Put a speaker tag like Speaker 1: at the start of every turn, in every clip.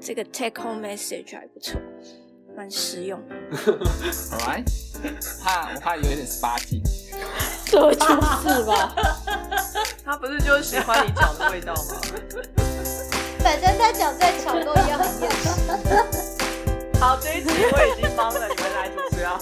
Speaker 1: 这个 take home message 还不错，蛮实用。
Speaker 2: Alright，怕我怕有点 sparky，
Speaker 1: 这会出事吧？
Speaker 3: 他不是就是喜欢你讲的味道吗？
Speaker 4: 反正他讲再吵都一样很厌世。
Speaker 3: 好，这一集我已经帮了你们来主持啊。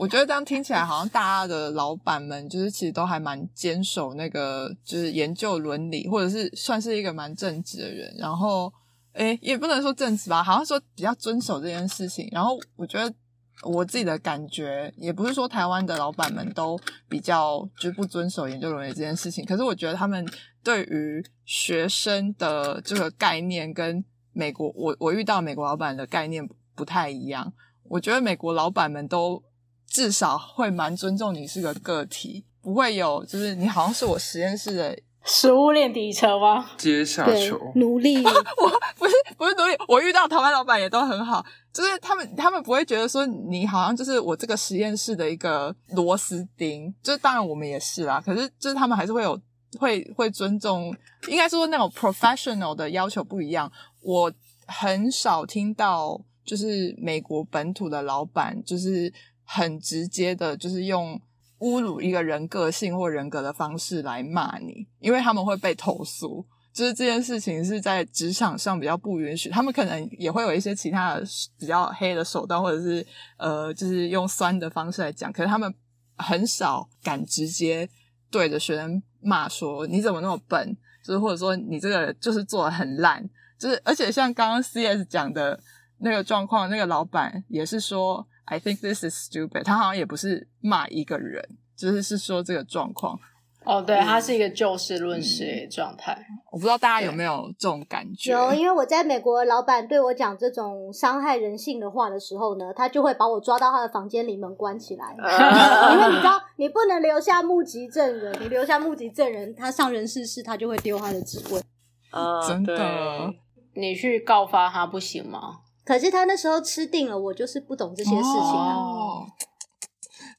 Speaker 5: 我觉得这样听起来好像大家的老板们就是其实都还蛮坚守那个就是研究伦理，或者是算是一个蛮正直的人。然后，诶，也不能说正直吧，好像说比较遵守这件事情。然后，我觉得我自己的感觉也不是说台湾的老板们都比较就不遵守研究伦理这件事情，可是我觉得他们对于学生的这个概念跟美国我我遇到美国老板的概念不太一样。我觉得美国老板们都。至少会蛮尊重你是个个体，不会有就是你好像是我实验室的
Speaker 1: 食物链底层吗？
Speaker 2: 阶下囚
Speaker 4: 奴隶，
Speaker 5: 我不是不是奴隶，我遇到台湾老板也都很好，就是他们他们不会觉得说你好像就是我这个实验室的一个螺丝钉，就是当然我们也是啦，可是就是他们还是会有会会尊重，应该说那种 professional 的要求不一样，我很少听到就是美国本土的老板就是。很直接的，就是用侮辱一个人个性或人格的方式来骂你，因为他们会被投诉。就是这件事情是在职场上比较不允许，他们可能也会有一些其他的比较黑的手段，或者是呃，就是用酸的方式来讲。可是他们很少敢直接对着学生骂说你怎么那么笨，就是或者说你这个就是做的很烂。就是而且像刚刚 CS 讲的那个状况，那个老板也是说。I think this is stupid。他好像也不是骂一个人，就是是说这个状况。
Speaker 1: 哦，对，他是一个就事论事的状态。
Speaker 5: 我不知道大家有没有这种感觉？
Speaker 4: 有，因为我在美国，老板对我讲这种伤害人性的话的时候呢，他就会把我抓到他的房间里门关起来。因为你知道，你不能留下目击证人，你留下目击证人，他上人事室，他就会丢他的职位。
Speaker 3: 啊，
Speaker 5: 真的？
Speaker 1: 你去告发他不行吗？
Speaker 4: 可是他那时候吃定了我，就是不懂这些事情啊！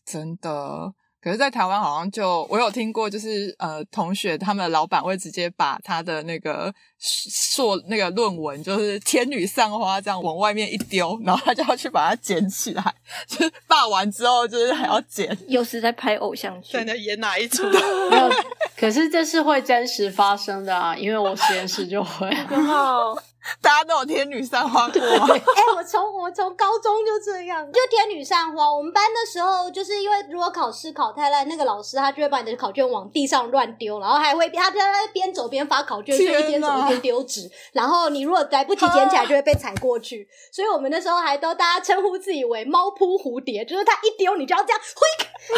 Speaker 5: 真的，可是，在台湾好像就我有听过，就是呃，同学他们的老板会直接把他的那个硕那个论文，就是“天女散花”这样往外面一丢，然后他就要去把它捡起来，就是霸完之后，就是还要捡。
Speaker 1: 又是在拍偶像剧，
Speaker 3: 在那演哪一出？
Speaker 1: 没有，可是这是会真实发生的啊，因为我实验室就会
Speaker 3: 然后。
Speaker 5: 大家都有天女散花过，
Speaker 4: 哎，我从我从高中就这样，就天女散花。我们班的时候，就是因为如果考试考太烂，那个老师他就会把你的考卷往地上乱丢，然后还会他在边走边发考卷，所以一边走一边 丢纸。然后你如果来不及捡起来，就会被踩过去。所以我们那时候还都大家称呼自己为猫扑蝴蝶，就是它一丢，你就要这样挥，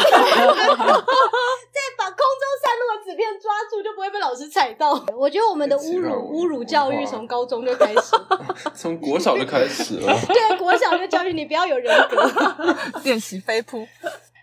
Speaker 4: 再把空中散落的纸片抓住，就不会被老师踩到。我觉得我们的侮辱侮辱教育从高中就。开始，
Speaker 2: 从国小就开始了。
Speaker 4: 对，国小就教育你不要有人格，
Speaker 5: 练习飞扑。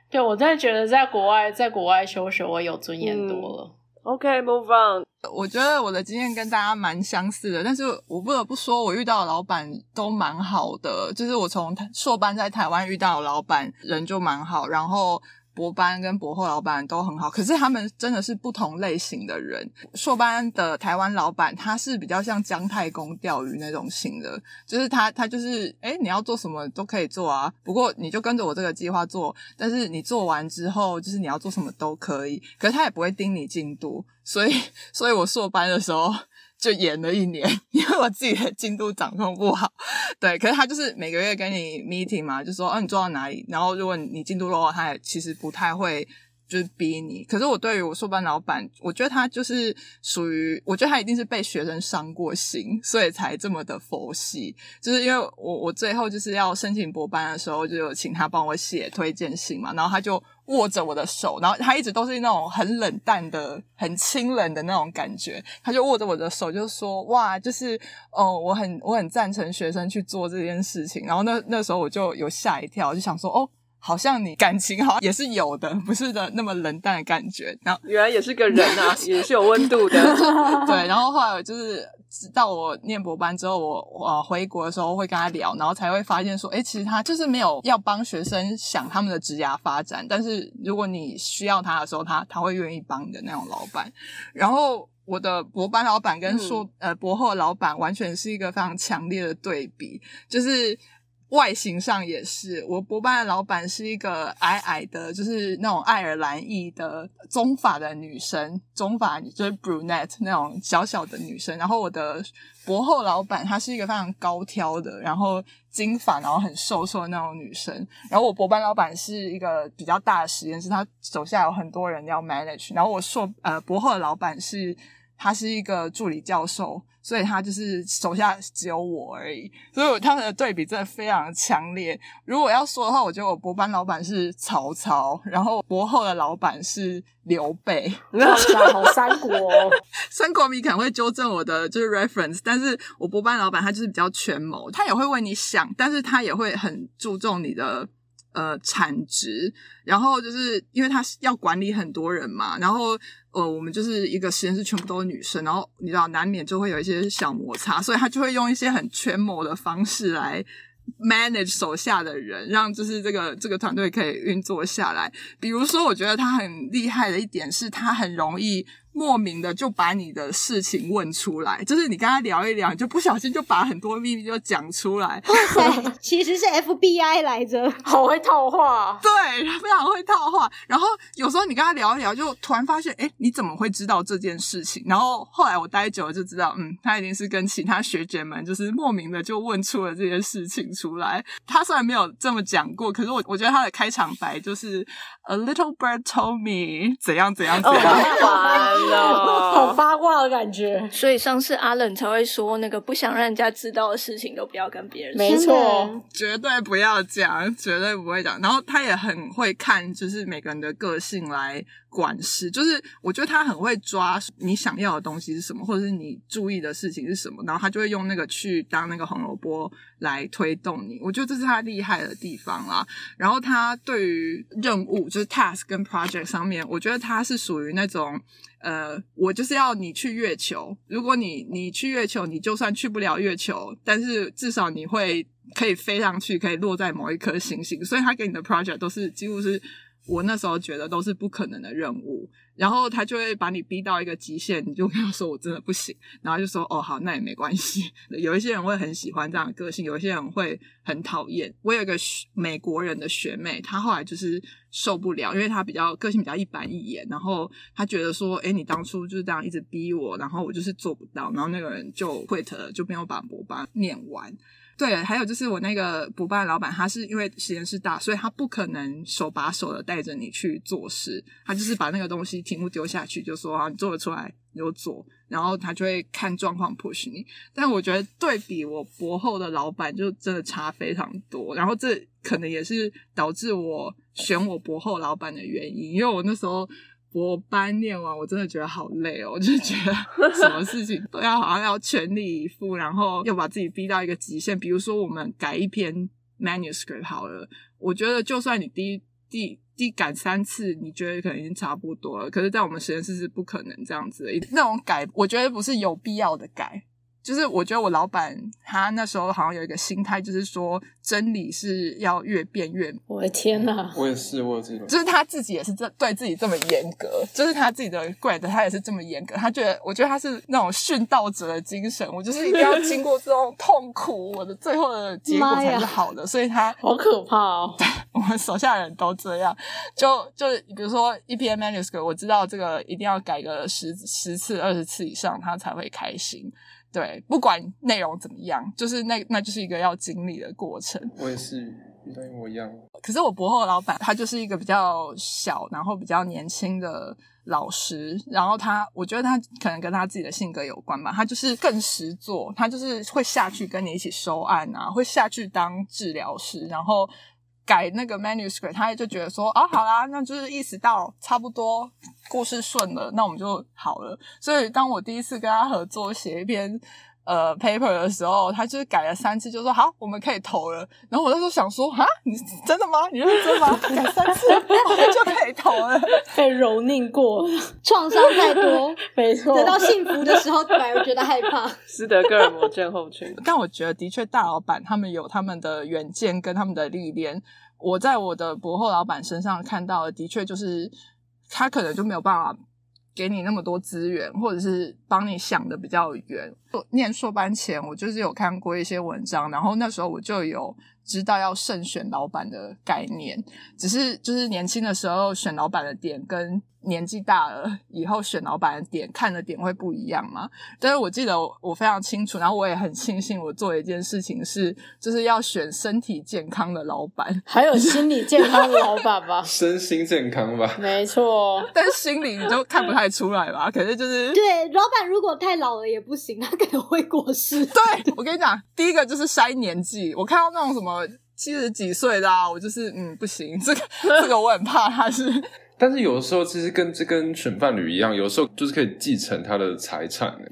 Speaker 1: 对我真的觉得在国外，在国外休学，我有尊严多了。
Speaker 3: OK，move on。
Speaker 5: 我觉得我的经验跟大家蛮相似的，但是我不得不说，我遇到的老板都蛮好的。就是我从硕班在台湾遇到的老板，人就蛮好，然后。博班跟博后老板都很好，可是他们真的是不同类型的人。硕班的台湾老板，他是比较像姜太公钓鱼那种型的，就是他他就是哎，你要做什么都可以做啊，不过你就跟着我这个计划做，但是你做完之后，就是你要做什么都可以，可是他也不会盯你进度，所以所以我硕班的时候。就延了一年，因为我自己的进度掌控不好。对，可是他就是每个月跟你 meeting 嘛，就说，哦，你做到哪里？然后如果你进度落后，他也其实不太会就是逼你。可是我对于我硕班老板，我觉得他就是属于，我觉得他一定是被学生伤过心，所以才这么的佛系。就是因为我我最后就是要申请博班的时候，就有请他帮我写推荐信嘛，然后他就。握着我的手，然后他一直都是那种很冷淡的、很清冷的那种感觉。他就握着我的手，就说：“哇，就是哦，我很我很赞成学生去做这件事情。”然后那那时候我就有吓一跳，就想说：“哦，好像你感情好像也是有的，不是的那么冷淡的感觉。然后
Speaker 3: 原来也是个人啊，也是有温度的。
Speaker 5: 对，然后后来我就是直到我念博班之后，我呃回国的时候会跟他聊，然后才会发现说，哎，其实他就是没有要帮学生想他们的职涯发展，但是如果你需要他的时候，他他会愿意帮你的那种老板。然后我的博班老板跟硕、呃博后老板完全是一个非常强烈的对比，就是。外形上也是，我博班的老板是一个矮矮的，就是那种爱尔兰裔的中法的女生，中法就是 brunette 那种小小的女生。然后我的博后老板她是一个非常高挑的，然后金发，然后很瘦瘦的那种女生。然后我博班老板是一个比较大的实验室，他手下有很多人要 manage。然后我硕呃博后的老板是他是一个助理教授。所以他就是手下只有我而已，所以他们的对比真的非常强烈。如果要说的话，我觉得我博班老板是曹操，然后博后的老板是刘备。
Speaker 1: 哇塞，好三国哦！
Speaker 5: 三国迷可能会纠正我的就是 reference，但是我博班老板他就是比较权谋，他也会为你想，但是他也会很注重你的呃产值，然后就是因为他要管理很多人嘛，然后。呃，我们就是一个实验室，全部都是女生，然后你知道，难免就会有一些小摩擦，所以他就会用一些很权谋的方式来 manage 手下的人，让就是这个这个团队可以运作下来。比如说，我觉得他很厉害的一点是，他很容易。莫名的就把你的事情问出来，就是你跟他聊一聊，就不小心就把很多秘密就讲出来。
Speaker 4: 哇塞，其实是 FBI 来着，
Speaker 1: 好会套话。
Speaker 5: 对，非常会套话。然后有时候你跟他聊一聊，就突然发现，哎，你怎么会知道这件事情？然后后来我待久了就知道，嗯，他一定是跟其他学姐们就是莫名的就问出了这件事情出来。他虽然没有这么讲过，可是我我觉得他的开场白就是 A little bird told me 怎样怎样怎样。
Speaker 1: 好八卦的感觉，
Speaker 6: 所以上次阿冷才会说，那个不想让人家知道的事情都不要跟别人说。
Speaker 1: 没错，
Speaker 5: 绝对不要讲，绝对不会讲。然后他也很会看，就是每个人的个性来管事。就是我觉得他很会抓你想要的东西是什么，或者是你注意的事情是什么，然后他就会用那个去当那个红萝卜来推动你。我觉得这是他厉害的地方啦。然后他对于任务，就是 task 跟 project 上面，我觉得他是属于那种。呃，我就是要你去月球。如果你你去月球，你就算去不了月球，但是至少你会可以飞上去，可以落在某一颗行星。所以他给你的 project 都是几乎是我那时候觉得都是不可能的任务。然后他就会把你逼到一个极限，你就跟他说我真的不行，然后就说哦好，那也没关系。有一些人会很喜欢这样的个性，有一些人会很讨厌。我有一个美国人的学妹，她后来就是受不了，因为她比较个性比较一板一眼，然后她觉得说，哎，你当初就是这样一直逼我，然后我就是做不到，然后那个人就 quit 了，就没有把博班念完。对，还有就是我那个补办老板，他是因为实验室大，所以他不可能手把手的带着你去做事，他就是把那个东西题目丢下去，就说啊，你做得出来你就做，然后他就会看状况 push 你。但我觉得对比我博后的老板，就真的差非常多。然后这可能也是导致我选我博后老板的原因，因为我那时候。我班念完，我真的觉得好累哦，我就觉得什么事情都要好像要全力以赴，然后要把自己逼到一个极限。比如说，我们改一篇 manuscript 好了，我觉得就算你第第第改三次，你觉得可能已经差不多了，可是，在我们实验室是不可能这样子的。那种改，我觉得不是有必要的改。就是我觉得我老板他那时候好像有一个心态，就是说真理是要越变越。
Speaker 1: 我的天呐！
Speaker 2: 我也是，我有这种。
Speaker 5: 就是他自己也是这对自己这么严格，就是他自己的 grade 他也是这么严格。他觉得，我觉得他是那种殉道者的精神，我就是一定要经过这种痛苦，我的最后的结果才是好的。所以他
Speaker 1: 好可怕哦！
Speaker 5: 对我们手下人都这样，就就比如说 E P M manuscript，我知道这个一定要改个十十次、二十次以上，他才会开心。对，不管内容怎么样，就是那那就是一个要经历的过程。
Speaker 2: 我也是遇到一模一样。
Speaker 5: 可是我博后老板他就是一个比较小，然后比较年轻的老师，然后他我觉得他可能跟他自己的性格有关吧，他就是更实做，他就是会下去跟你一起收案啊，会下去当治疗师，然后。改那个 manuscript，他也就觉得说啊，好啦，那就是意识到差不多故事顺了，那我们就好了。所以当我第一次跟他合作写一篇。呃 paper 的时候，他就是改了三次，就说好，我们可以投了。然后我那时候想说，啊，你真的吗？你认真吗？改三次就可以投了？
Speaker 1: 被蹂躏过，
Speaker 4: 创伤太多，
Speaker 1: 没错。
Speaker 4: 得到幸福的时候反而觉得害怕。
Speaker 3: 斯德哥尔摩症候群。
Speaker 5: 但我觉得，的确，大老板他们有他们的远见跟他们的历练。我在我的博后老板身上看到的，的确就是他可能就没有办法给你那么多资源，或者是帮你想的比较远。念硕班前，我就是有看过一些文章，然后那时候我就有知道要慎选老板的概念。只是就是年轻的时候选老板的点跟。年纪大了以后选老板的点看的点会不一样嘛？但是我记得我非常清楚，然后我也很庆幸我做一件事情是，就是要选身体健康的老板，
Speaker 1: 还有心理健康的老板吧，
Speaker 7: 身心健康吧，
Speaker 1: 没错。
Speaker 5: 但是心理你就看不太出来吧？可是就是
Speaker 4: 对老板如果太老了也不行，他可能会过世。
Speaker 5: 对我跟你讲，第一个就是筛年纪，我看到那种什么七十几岁的，啊，我就是嗯不行，这个这个我很怕他是。
Speaker 7: 但是有的时候，其实跟这跟选伴侣一样，有时候就是可以继承他的财产。
Speaker 5: 哦，哎，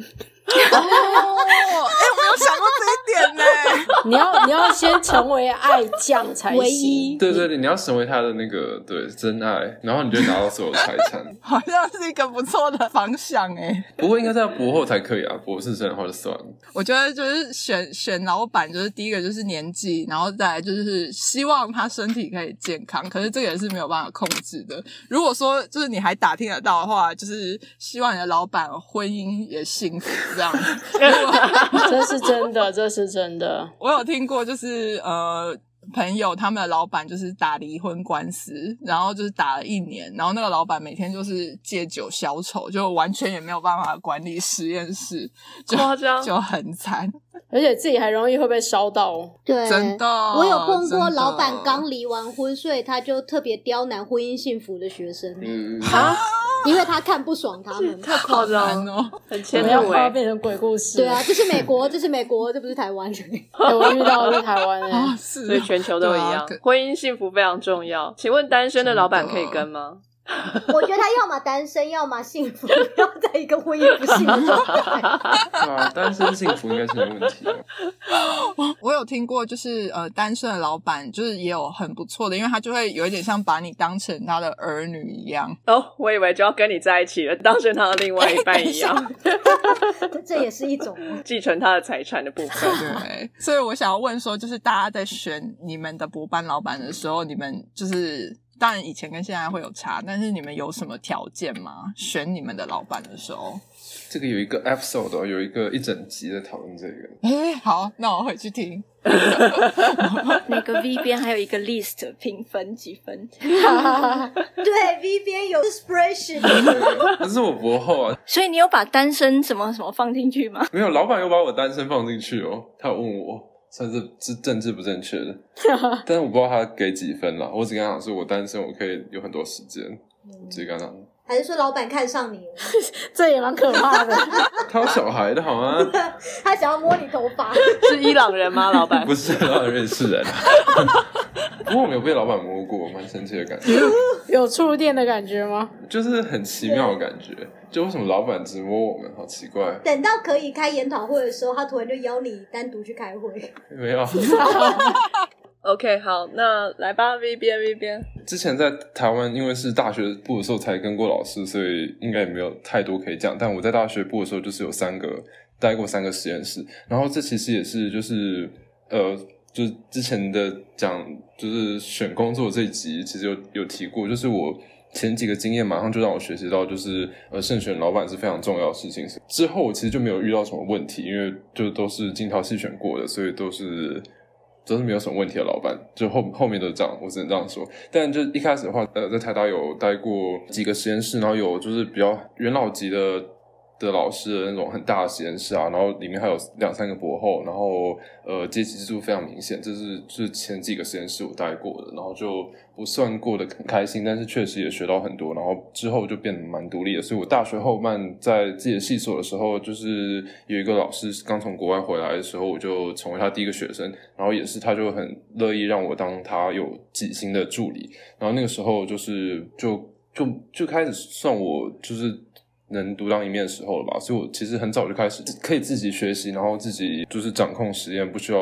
Speaker 5: 我有想过这点呢。
Speaker 1: 你要你要先成为爱将才行。
Speaker 7: 对对对，你要成为他的那个对真爱，然后你就拿到所有财产。
Speaker 5: 好像是一个不错的方向哎。
Speaker 7: 不过应该在博后才可以啊，博士生的话就算了。
Speaker 5: 我觉得就是选选老板，就是第一个就是年纪，然后再来就是希望他身体可以健康。可是这个也是没有办法控制的。如果说就是你还打听得到的话，就是希望你的老板婚姻也幸福。这样，
Speaker 1: 这是真的，这是真的。
Speaker 5: 我有听过，就是呃，朋友他们的老板就是打离婚官司，然后就是打了一年，然后那个老板每天就是借酒消愁，就完全也没有办法管理实验室，
Speaker 3: 夸张
Speaker 5: 就很惨，
Speaker 1: 而且自己还容易会被烧到。
Speaker 4: 对，
Speaker 5: 真的，
Speaker 4: 我有碰过老板刚离完婚，所以他就特别刁难婚姻幸福的学生。
Speaker 7: 嗯
Speaker 3: 啊。
Speaker 4: 因为他看不爽他们，
Speaker 3: 太夸张
Speaker 5: 哦，
Speaker 3: 很牵
Speaker 1: 要快变成鬼故事。
Speaker 4: 对啊，这是美国，这是美国，这不是台湾。
Speaker 1: 我遇到的是台湾
Speaker 5: 哎，是，
Speaker 3: 所以全球都一样。婚姻幸福非常重要。请问单身的老板可以跟吗？
Speaker 4: 我觉得他要么单身，要么幸福，要在一个婚姻不幸的状态。
Speaker 7: 啊，单身幸福应该是没问题。
Speaker 5: 我有听过，就是呃，单身的老板就是也有很不错的，因为他就会有一点像把你当成他的儿女一样。
Speaker 3: 哦，我以为就要跟你在一起了，当成他的另外一半一样。
Speaker 4: 这也是一种
Speaker 3: 继承他的财产的部分。
Speaker 5: 对，所以我想要问说，就是大家在选你们的博班老板的时候，你们就是当然以前跟现在会有差，但是你们有什么条件吗？选你们的老板的时候？
Speaker 7: 这个有一个 episode，有一个一整集的讨论这个。
Speaker 5: 哎，好，那我回去听。
Speaker 6: 那个 V 边还有一个 list 评分几分？
Speaker 4: 对，V 边有 spreadsheet。
Speaker 7: 那是我博后啊。
Speaker 6: 所以你有把单身什么什么放进去吗？
Speaker 7: 没有，老板又把我单身放进去哦。他有问我，算是是政治不正确的，但是我不知道他给几分了。我只跟他讲，说我单身，我可以有很多时间。只跟他讲。
Speaker 4: 还是说老板看上你了？
Speaker 1: 这也蛮可怕的。
Speaker 7: 他有小孩的好吗？
Speaker 4: 他想要摸你头发。
Speaker 3: 是伊朗人吗？老板
Speaker 7: 不是，老板认识人。不过我没有被老板摸过，蛮神奇的感觉。
Speaker 1: 有触电的感觉吗？
Speaker 7: 就是很奇妙的感觉。就为什么老板只摸我们？好奇怪。
Speaker 4: 等到可以开研讨会的时候，他突然就邀你单独去开会。
Speaker 7: 没有。
Speaker 3: OK，好，那来吧，V 边 V 边。
Speaker 7: 之前在台湾，因为是大学部的时候才跟过老师，所以应该也没有太多可以讲。但我在大学部的时候，就是有三个待过三个实验室，然后这其实也是就是呃，就是之前的讲就是选工作这一集，其实有有提过，就是我前几个经验马上就让我学习到，就是呃，慎选老板是非常重要的事情。之后其实就没有遇到什么问题，因为就都是精挑细选过的，所以都是。都是没有什么问题的老板，就后后面都这样，我只能这样说。但就一开始的话，呃，在台大有待过几个实验室，然后有就是比较元老级的。的老师的那种很大的实验室啊，然后里面还有两三个博后，然后呃阶级制度非常明显，这是是前几个实验室我待过的，然后就不算过得很开心，但是确实也学到很多，然后之后就变得蛮独立的。所以我大学后半在自己的系所的时候，就是有一个老师刚从国外回来的时候，我就成为他第一个学生，然后也是他就很乐意让我当他有几星的助理，然后那个时候就是就就就开始算我就是。能独当一面的时候了吧，所以我其实很早就开始可以自己学习，然后自己就是掌控实验，不需要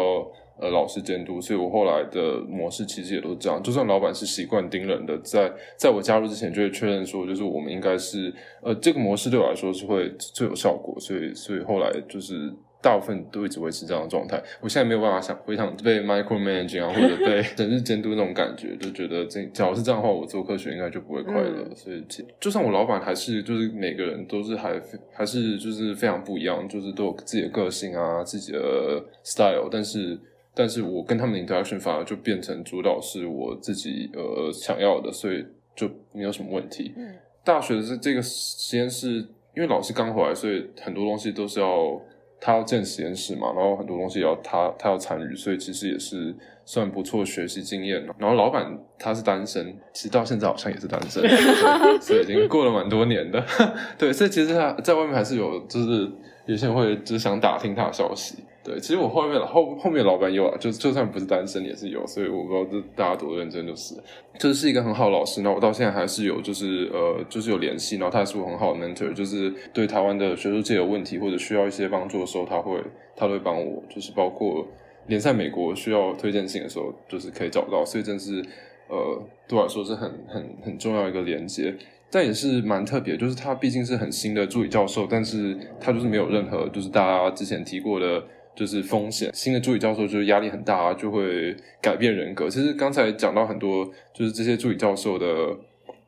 Speaker 7: 呃老师监督，所以我后来的模式其实也都是这样。就算老板是习惯盯人的，在在我加入之前就会确认说，就是我们应该是呃这个模式对我来说是会最有效果，所以所以后来就是。大部分都一直维持这样的状态。我现在没有办法想回想 被 micro managing 啊，或者 被整日监督那种感觉，就觉得这假如是这样的话，我做科学应该就不会快乐。所以，就算我老板还是就是每个人都是还还是就是非常不一样，就是都有自己的个性啊，自己的 style。但是，但是我跟他们的 interaction 反而就变成主导是我自己呃想要的，所以就没有什么问题。嗯，大学的这这个实验室，因为老师刚回来，所以很多东西都是要。他要建实验室嘛，然后很多东西要他他要参与，所以其实也是算不错学习经验然后老板他是单身，其实到现在好像也是单身，所以已经过了蛮多年的。对，所以其实他在外面还是有，就是有些人会只想打听他的消息。对，其实我后面后后面老板有啊，就就算不是单身也是有，所以我不知道这大家多认真就是，就是一个很好的老师。那我到现在还是有，就是呃，就是有联系，然后他也是我很好的 mentor，就是对台湾的学术界有问题或者需要一些帮助的时候，他会他会帮我，就是包括联赛美国需要推荐信的时候，就是可以找到，所以真是呃对我来说是很很很重要一个连接。但也是蛮特别，就是他毕竟是很新的助理教授，但是他就是没有任何就是大家之前提过的。就是风险，新的助理教授就是压力很大，就会改变人格。其实刚才讲到很多，就是这些助理教授的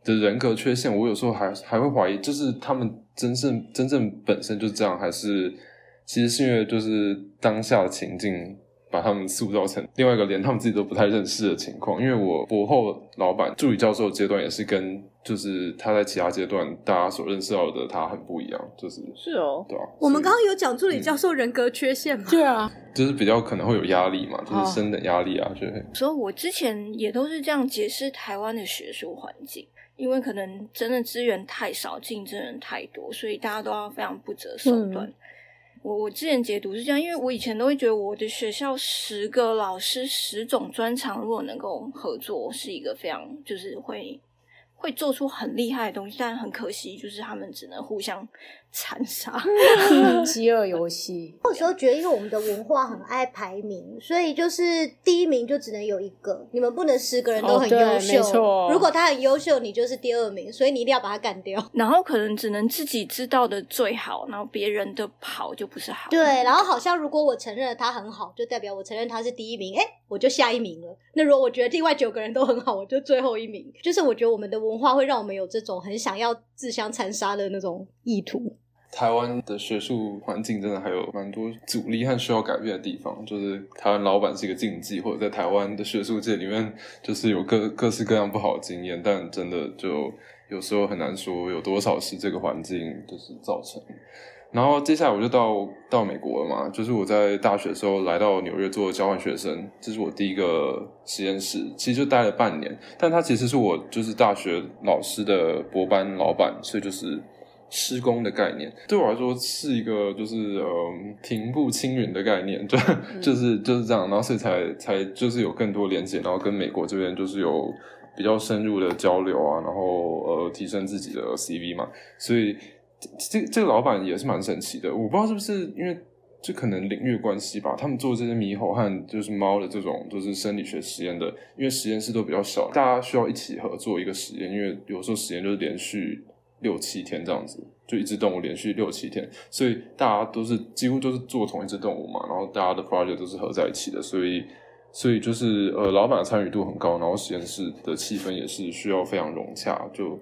Speaker 7: 的人格缺陷，我有时候还还会怀疑，就是他们真正真正本身就是这样，还是其实是因为就是当下的情境。把他们塑造成另外一个连他们自己都不太认识的情况，因为我博后老板助理教授阶段也是跟就是他在其他阶段大家所认识到的他很不一样，就是
Speaker 3: 是哦，
Speaker 7: 对啊。
Speaker 4: 我们刚刚有讲助理教授人格缺陷吗？
Speaker 1: 对啊，
Speaker 7: 就是比较可能会有压力嘛，就是升等压力啊，就会。
Speaker 6: 所以，我之前也都是这样解释台湾的学术环境，因为可能真的资源太少，竞争人太多，所以大家都要非常不择手段。我我之前解读是这样，因为我以前都会觉得我的学校十个老师十种专长，如果能够合作，是一个非常就是会。会做出很厉害的东西，但很可惜，就是他们只能互相残杀，
Speaker 1: 饥饿游戏。
Speaker 4: 有时候觉得，因为我们的文化很爱排名，所以就是第一名就只能有一个，你们不能十个人都很优秀。如果他很优秀，你就是第二名，所以你一定要把他干掉。
Speaker 6: 然后可能只能自己知道的最好，然后别人的好就不是好。
Speaker 4: 对，然后好像如果我承认了他很好，就代表我承认他是第一名，哎，我就下一名了。那如果我觉得另外九个人都很好，我就最后一名。就是我觉得我们的。文化会让我们有这种很想要自相残杀的那种意图。
Speaker 7: 台湾的学术环境真的还有蛮多阻力和需要改变的地方。就是台湾老板是一个禁忌，或者在台湾的学术界里面，就是有各各式各样不好的经验。但真的就有时候很难说有多少是这个环境就是造成。然后接下来我就到到美国了嘛，就是我在大学的时候来到纽约做交换学生，这是我第一个实验室，其实就待了半年。但他其实是我就是大学老师的博班老板，所以就是施工的概念，对我来说是一个就是呃平步青云的概念，就 就是就是这样。然后所以才才就是有更多连接，然后跟美国这边就是有比较深入的交流啊，然后呃提升自己的 CV 嘛，所以。这这个老板也是蛮神奇的，我不知道是不是因为这可能领域关系吧。他们做这些猕猴和就是猫的这种就是生理学实验的，因为实验室都比较小，大家需要一起合作一个实验。因为有时候实验就是连续六七天这样子，就一只动物连续六七天，所以大家都是几乎都是做同一只动物嘛。然后大家的 project 都是合在一起的，所以所以就是呃，老板的参与度很高，然后实验室的气氛也是需要非常融洽，就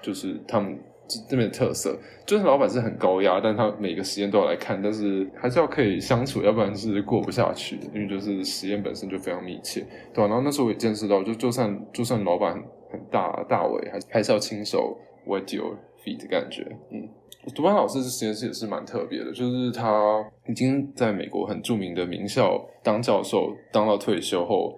Speaker 7: 就是他们。这边的特色，就是老板是很高压，但他每个实验都要来看，但是还是要可以相处，要不然是过不下去的。因为就是实验本身就非常密切，对？然后那时候我也见识到，就就算就算老板很大大伟，还是还是要亲手 wet your feet 的感觉。嗯，读班老师这实验室也是蛮特别的，就是他已经在美国很著名的名校当教授，当到退休后，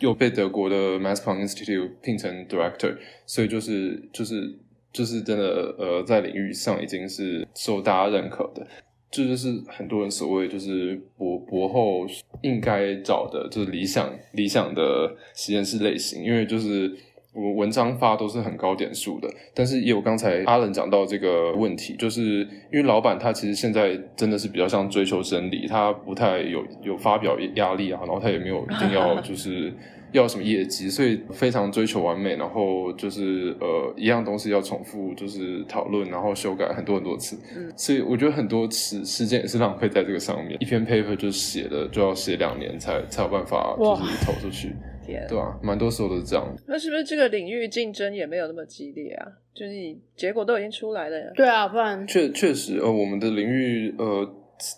Speaker 7: 又被德国的 Max Plan Institute 聘成 director，所以就是就是。就是真的，呃，在领域上已经是受大家认可的，这就是很多人所谓就是博博后应该找的，就是理想理想的实验室类型。因为就是我文章发都是很高点数的，但是也有刚才阿冷讲到这个问题，就是因为老板他其实现在真的是比较像追求真理，他不太有有发表压力啊，然后他也没有一定要就是要什么业绩，所以非常追求完美，然后就是呃一样东西要重复就是讨论，然后修改很多很多次，嗯，所以我觉得很多时时间也是浪费在这个上面，一篇 paper 就写的就要写两年才才有办法就是投出去。对啊，蛮多时候都是这样。
Speaker 3: 那是不是这个领域竞争也没有那么激烈啊？就是你结果都已经出来了呀。
Speaker 1: 对啊，不然
Speaker 7: 确确实呃，我们的领域呃，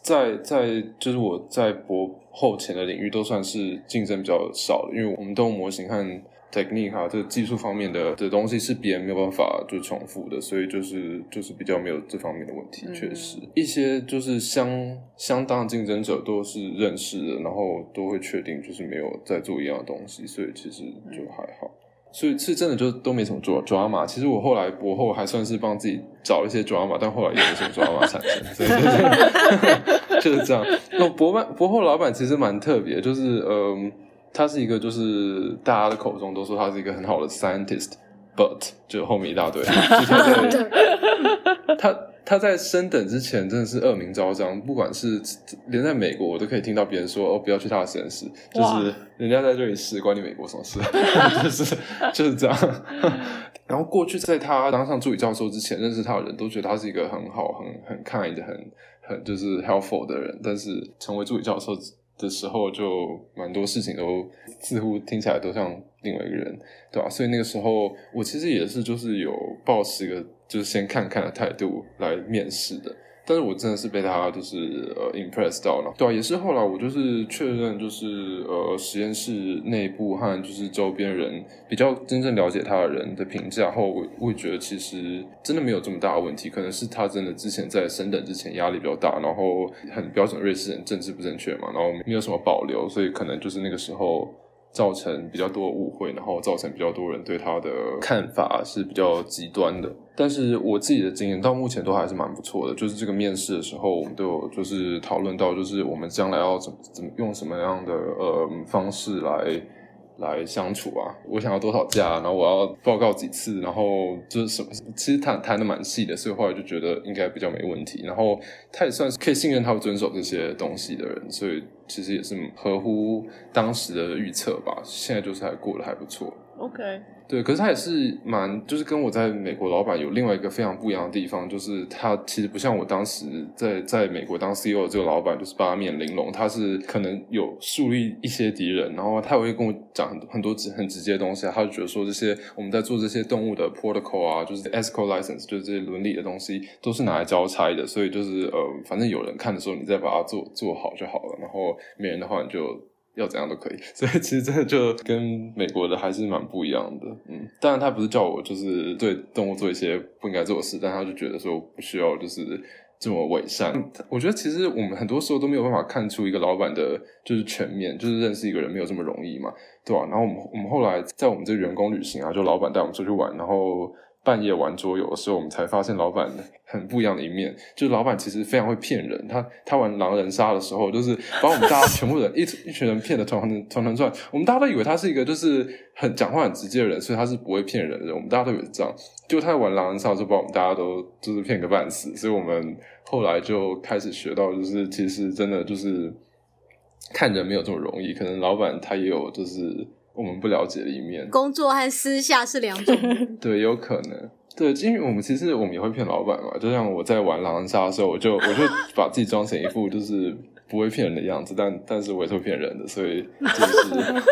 Speaker 7: 在在就是我在博后前的领域都算是竞争比较少的，因为我们都用模型和。technique 哈，这个技术方面的的东西是别人没有办法就重复的，所以就是就是比较没有这方面的问题。确实，一些就是相相当的竞争者都是认识的，然后都会确定就是没有在做一样的东西，所以其实就还好。所以是真的就都没什么抓抓马。其实我后来博后还算是帮自己找了一些抓马，但后来也没什么抓马产生，所以 就是这样。那博办博后老板其实蛮特别，就是嗯。他是一个，就是大家的口中都说他是一个很好的 scientist scientist，but 就后面一大堆。他他在升等之前真的是恶名昭彰，不管是连在美国，我都可以听到别人说哦，不要去他的实验室，就是人家在这里试，关你美国什么事？就是就是这样。然后过去在他当上助理教授之前，认识他的人都觉得他是一个很好、很很 kind、很很就是 helpful 的人，但是成为助理教授。的时候就蛮多事情都似乎听起来都像另外一个人，对吧？所以那个时候我其实也是就是有抱持一个就是先看看的态度来面试的。但是我真的是被他就是呃 impressed 到了，对啊，也是后来我就是确认就是呃实验室内部和就是周边人比较真正了解他的人的评价后，我我也觉得其实真的没有这么大的问题，可能是他真的之前在升等之前压力比较大，然后很标准瑞士人政治不正确嘛，然后没有什么保留，所以可能就是那个时候。造成比较多误会，然后造成比较多人对他的看法是比较极端的。但是我自己的经验到目前都还是蛮不错的。就是这个面试的时候，我们都有就是讨论到，就是我们将来要怎么怎么用什么样的呃方式来。来相处啊！我想要多少假，然后我要报告几次，然后就是什么，其实谈谈的蛮细的，所以后来就觉得应该比较没问题。然后他也算是可以信任他会遵守这些东西的人，所以其实也是合乎当时的预测吧。现在就是还过得还不错。
Speaker 3: OK。
Speaker 7: 对，可是他也是蛮，就是跟我在美国老板有另外一个非常不一样的地方，就是他其实不像我当时在在美国当 CEO 的这个老板，就是八面玲珑，他是可能有树立一些敌人，然后他也会跟我讲很多很多直很直接的东西，他就觉得说这些我们在做这些动物的 protocol 啊，就是 ethical license，就是这些伦理的东西，都是拿来交差的，所以就是呃，反正有人看的时候，你再把它做做好就好了，然后没人的话你就。要怎样都可以，所以其实真的就跟美国的还是蛮不一样的。嗯，当然他不是叫我就是对动物做一些不应该做的事，但他就觉得说不需要就是这么伪善。我觉得其实我们很多时候都没有办法看出一个老板的就是全面，就是认识一个人没有这么容易嘛，对吧？然后我们我们后来在我们这员工旅行啊，就老板带我们出去玩，然后。半夜玩桌游的时候，我们才发现老板很不一样的一面。就是老板其实非常会骗人。他他玩狼人杀的时候，就是把我们大家全部人一 一群人骗的团团团团转。我们大家都以为他是一个就是很讲话很直接的人，所以他是不会骗人的。我们大家都以为这样。就他玩狼人杀，就把我们大家都就是骗个半死。所以我们后来就开始学到，就是其实真的就是看人没有这么容易。可能老板他也有就是。我们不了解的一面，
Speaker 4: 工作和私下是两种。
Speaker 7: 对，有可能。对，因为我们其实我们也会骗老板嘛。就像我在玩狼人杀的时候，我就我就把自己装成一副就是不会骗人的样子，但但是我也是会骗人的，所以就是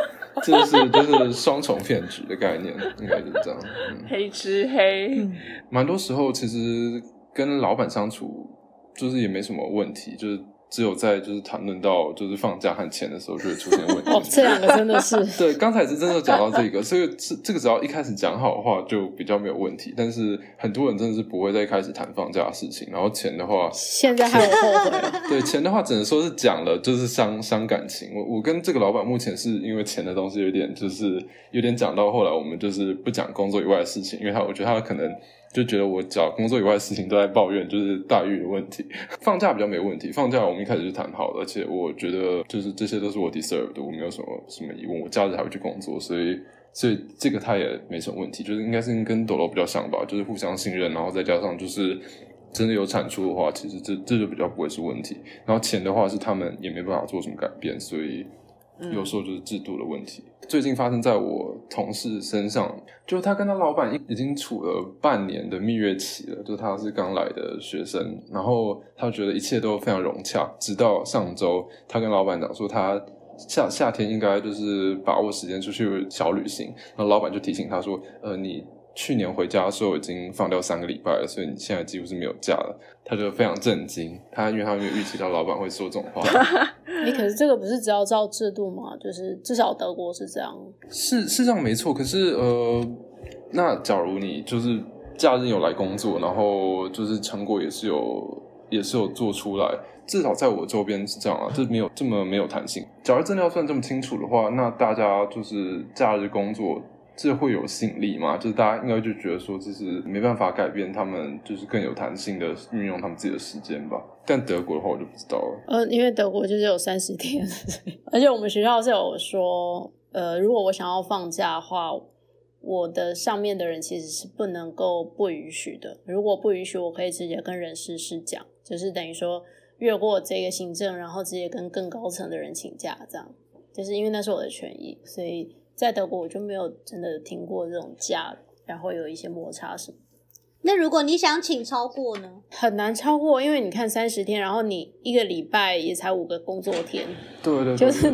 Speaker 7: 这是就是双重骗局的概念，应该就是这样。
Speaker 3: 黑吃黑，
Speaker 7: 蛮多时候其实跟老板相处就是也没什么问题，就是。只有在就是谈论到就是放假和钱的时候，就会出现问题。
Speaker 1: 哦，这两个真的是
Speaker 7: 对。刚才是真的讲到这个，所以这这个只要一开始讲好的话，就比较没有问题。但是很多人真的是不会再开始谈放假的事情。然后钱的话，
Speaker 1: 现在还有后悔。
Speaker 7: 对钱的话，只能说是讲了，就是伤伤感情。我我跟这个老板目前是因为钱的东西有点就是有点讲到后来，我们就是不讲工作以外的事情，因为他我觉得他可能。就觉得我找工作以外的事情都在抱怨，就是待遇的问题。放假比较没问题，放假我们一开始就谈好了，而且我觉得就是这些都是我 deserve 的，我没有什么什么疑问。我假日还会去工作，所以所以这个他也没什么问题，就是应该是跟斗楼比较像吧，就是互相信任，然后再加上就是真的有产出的话，其实这这就比较不会是问题。然后钱的话是他们也没办法做什么改变，所以有时候就是制度的问题。最近发生在我同事身上，就是他跟他老板已经处了半年的蜜月期了，就他是刚来的学生，然后他觉得一切都非常融洽，直到上周他跟老板讲说他。夏夏天应该就是把握时间出去小旅行，然后老板就提醒他说：“呃，你去年回家的时候已经放掉三个礼拜了，所以你现在几乎是没有假了。”他就非常震惊，他因为他没有预期到老板会说这种话。
Speaker 1: 哎，可是这个不是只要照制度吗？就是至少德国是这样，
Speaker 7: 是是这样没错。可是呃，那假如你就是假日有来工作，然后就是成果也是有也是有做出来。至少在我周边是这样啊，这没有这么没有弹性。假如真的要算这么清楚的话，那大家就是假日工作，这会有吸引力吗？就是大家应该就觉得说，这是没办法改变他们，就是更有弹性的运用他们自己的时间吧。但德国的话，我就不知道了。
Speaker 1: 呃，因为德国就是有三十天，而且我们学校是有说，呃，如果我想要放假的话，我的上面的人其实是不能够不允许的。如果不允许，我可以直接跟人事室讲，就是等于说。越过这个行政，然后直接跟更高层的人请假，这样就是因为那是我的权益，所以在德国我就没有真的听过这种假，然后有一些摩擦什么。
Speaker 4: 那如果你想请超过呢？
Speaker 1: 很难超过，因为你看三十天，然后你一个礼拜也才五个工作天，
Speaker 7: 对对，
Speaker 1: 就是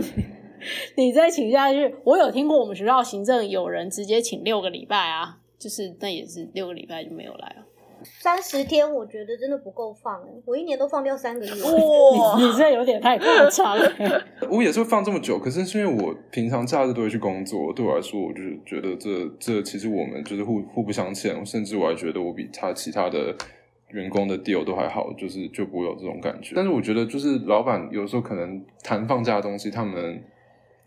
Speaker 1: 你再请下去。我有听过我们学校行政有人直接请六个礼拜啊，就是那也是六个礼拜就没有来了。
Speaker 4: 三十天，我觉得真的不够放我一年都放掉三个月。
Speaker 1: 哇，你这有点太夸张了。
Speaker 7: 我也是会放这么久，可是是因为我平常假日都会去工作，对我来说，我就是觉得这这其实我们就是互互不相欠，甚至我还觉得我比他其他的员工的 deal 都还好，就是就不会有这种感觉。但是我觉得，就是老板有时候可能谈放假的东西，他们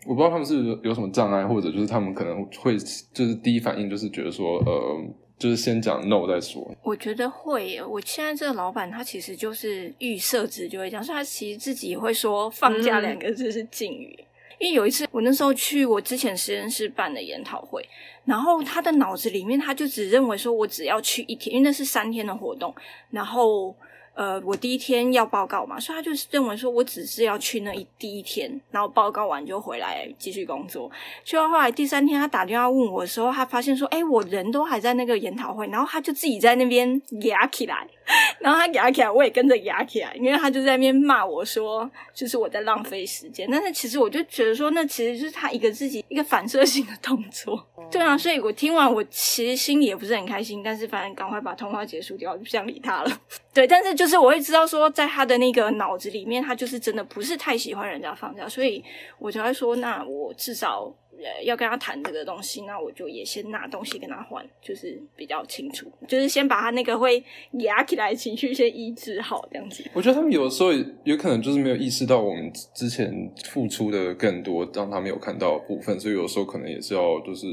Speaker 7: 我不知道他们是有什么障碍，或者就是他们可能会就是第一反应就是觉得说，呃。就是先讲 no 再说。
Speaker 6: 我觉得会，我现在这个老板他其实就是预设值就会讲，所以他其实自己会说放假两个字是禁语。因为有一次我那时候去我之前实验室办的研讨会，然后他的脑子里面他就只认为说我只要去一天，因为那是三天的活动，然后。呃，我第一天要报告嘛，所以他就是认为说我只是要去那一第一天，然后报告完就回来继续工作。去到后来第三天，他打电话问我的时候，他发现说，哎，我人都还在那个研讨会，然后他就自己在那边压起来，然后他压起来，我也跟着压起来，因为他就在那边骂我说，就是我在浪费时间。但是其实我就觉得说，那其实就是他一个自己一个反射性的动作。对啊，所以我听完我其实心里也不是很开心，但是反正赶快把通话结束掉，就不想理他了。对，但是就。就是我会知道说，在他的那个脑子里面，他就是真的不是太喜欢人家放假，所以我就会说，那我至少呃要跟他谈这个东西，那我就也先拿东西跟他换，就是比较清楚，就是先把他那个会压起来情绪先医治好，这样子。
Speaker 7: 我觉得他们有的时候有可能就是没有意识到我们之前付出的更多，让他没有看到部分，所以有时候可能也是要就是。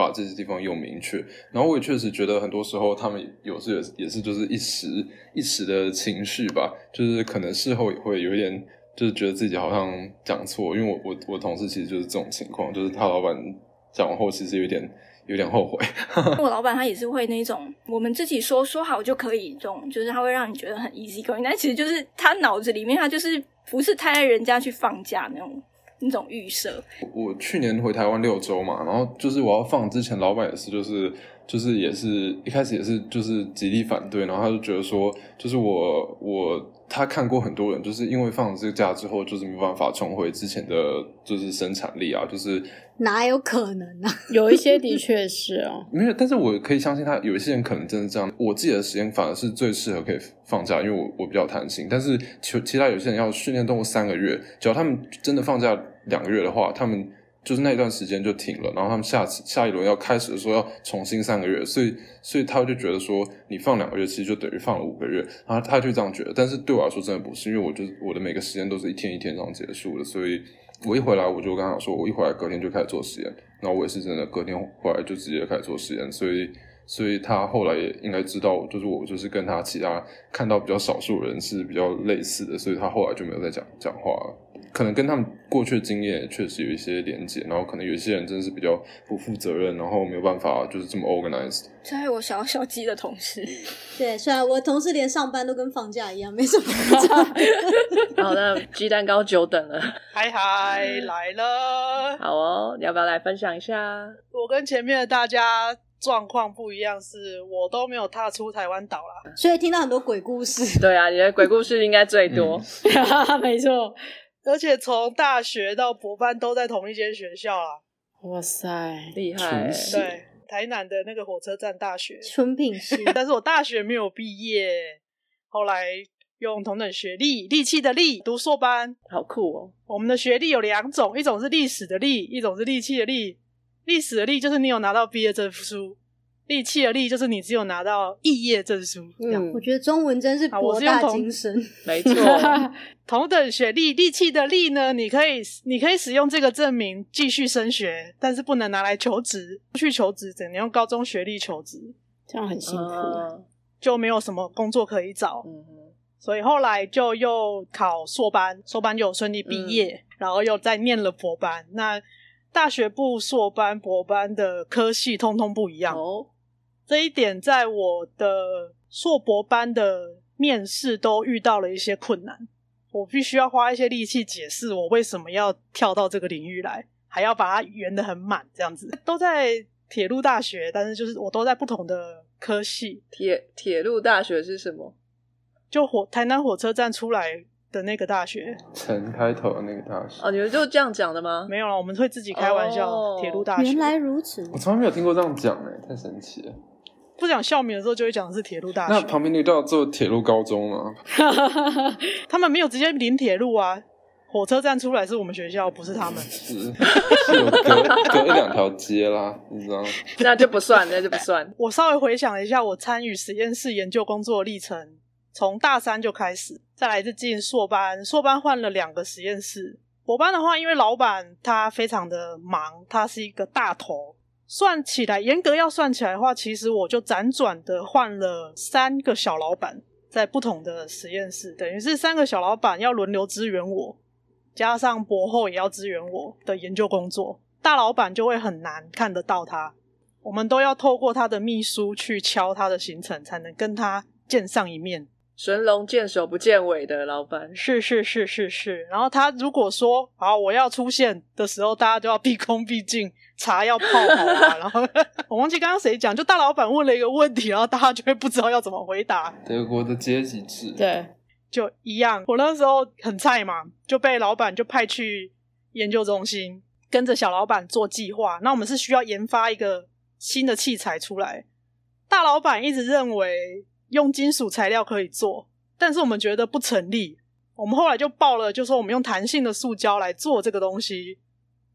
Speaker 7: 把这些地方用明确，然后我也确实觉得很多时候他们有时也也是就是一时一时的情绪吧，就是可能事后也会有一点，就是觉得自己好像讲错，因为我我我同事其实就是这种情况，就是他老板讲完后其实有点有点后悔。
Speaker 6: 我老板他也是会那种我们自己说说好就可以这种，就是他会让你觉得很 easy going，但其实就是他脑子里面他就是不是太爱人家去放假那种。那种预设，
Speaker 7: 我去年回台湾六周嘛，然后就是我要放之前，老板也是，就是就是也是一开始也是就是极力反对，然后他就觉得说，就是我我他看过很多人，就是因为放了这个假之后，就是没办法重回之前的就是生产力啊，就是。
Speaker 4: 哪有可能啊？
Speaker 1: 有一些的确是哦，
Speaker 7: 没有，但是我可以相信他。有一些人可能真的这样。我自己的时间反而是最适合可以放假，因为我我比较贪心。但是其其他有些人要训练动物三个月，只要他们真的放假两个月的话，他们就是那段时间就停了，然后他们下次下一轮要开始的时候要重新三个月，所以所以他就觉得说你放两个月其实就等于放了五个月，然后他就这样觉得。但是对我来说真的不是，因为我就我的每个时间都是一天一天这样结束的，所以。我一回来，我就跟他说，我一回来隔天就开始做实验。然后我也是真的隔天回来就直接开始做实验，所以，所以他后来也应该知道，就是我就是跟他其他看到比较少数人是比较类似的，所以他后来就没有再讲讲话了。可能跟他们过去的经验确实有一些连结，然后可能有一些人真的是比较不负责任，然后没有办法就是这么 organized。
Speaker 6: 这有我小小鸡的同事，
Speaker 4: 对，虽然我同事连上班都跟放假一样，没什么 差。
Speaker 3: 好，那鸡蛋糕久等了。
Speaker 8: 嗨嗨，来了！
Speaker 3: 好哦，你要不要来分享一下？
Speaker 8: 我跟前面的大家状况不一样，是我都没有踏出台湾岛啦。
Speaker 4: 所以听到很多鬼故事。
Speaker 3: 对啊，你的鬼故事应该最多。
Speaker 1: 没错，
Speaker 8: 而且从大学到博班都在同一间学校啊。
Speaker 1: 哇塞，
Speaker 3: 厉害！
Speaker 8: 对，台南的那个火车站大学，
Speaker 4: 纯品系。
Speaker 8: 但是我大学没有毕业，后来用同等学历，力气的力，读硕班，
Speaker 3: 好酷哦。
Speaker 8: 我们的学历有两种，一种是历史的历，一种是力气的力。历史的历就是你有拿到毕业证书，力气的利就是你只有拿到肄业证书。
Speaker 4: 嗯，我觉得中文真是博大精深。
Speaker 3: 没错，
Speaker 8: 同等学历，利器的利呢，你可以你可以使用这个证明继续升学，但是不能拿来求职。去求职只能用高中学历求职，
Speaker 1: 这样很辛苦，
Speaker 8: 就没有什么工作可以找。嗯所以后来就又考硕班，硕班就有顺利毕业，然后又再念了博班。那大学部硕班、博班的科系通通不一样哦。这一点在我的硕博班的面试都遇到了一些困难，我必须要花一些力气解释我为什么要跳到这个领域来，还要把它圆的很满，这样子都在铁路大学，但是就是我都在不同的科系。
Speaker 3: 铁铁路大学是什么？
Speaker 8: 就火台南火车站出来的那个大学，
Speaker 7: 城开头的那个大学
Speaker 3: 哦，你们就这样讲的吗？
Speaker 8: 没有了，我们会自己开玩笑。铁路大学
Speaker 4: 原来如此，
Speaker 7: 我从来没有听过这样讲哎，太神奇了。
Speaker 8: 不讲校名的时候就会讲的是铁路大学。
Speaker 7: 那旁边那道做铁路高中吗？
Speaker 8: 他们没有直接临铁路啊，火车站出来是我们学校，不是他们。
Speaker 7: 是是有隔隔一两条街啦，你知道吗？
Speaker 3: 那就不算，那就不算。
Speaker 8: 我稍微回想了一下，我参与实验室研究工作的历程。从大三就开始，再来是进硕班，硕班换了两个实验室。博班的话，因为老板他非常的忙，他是一个大头，算起来严格要算起来的话，其实我就辗转的换了三个小老板，在不同的实验室，等于是三个小老板要轮流支援我，加上博后也要支援我的研究工作。大老板就会很难看得到他，我们都要透过他的秘书去敲他的行程，才能跟他见上一面。
Speaker 3: 神龙见首不见尾的老板，
Speaker 8: 是是是是是。然后他如果说好我要出现的时候，大家都要毕恭毕敬，茶要泡好啊。然后 我忘记刚刚谁讲，就大老板问了一个问题，然后大家就会不知道要怎么回答。
Speaker 7: 德国的阶级制，
Speaker 1: 对，
Speaker 8: 就一样。我那时候很菜嘛，就被老板就派去研究中心，跟着小老板做计划。那我们是需要研发一个新的器材出来。大老板一直认为。用金属材料可以做，但是我们觉得不成立。我们后来就报了，就说我们用弹性的塑胶来做这个东西。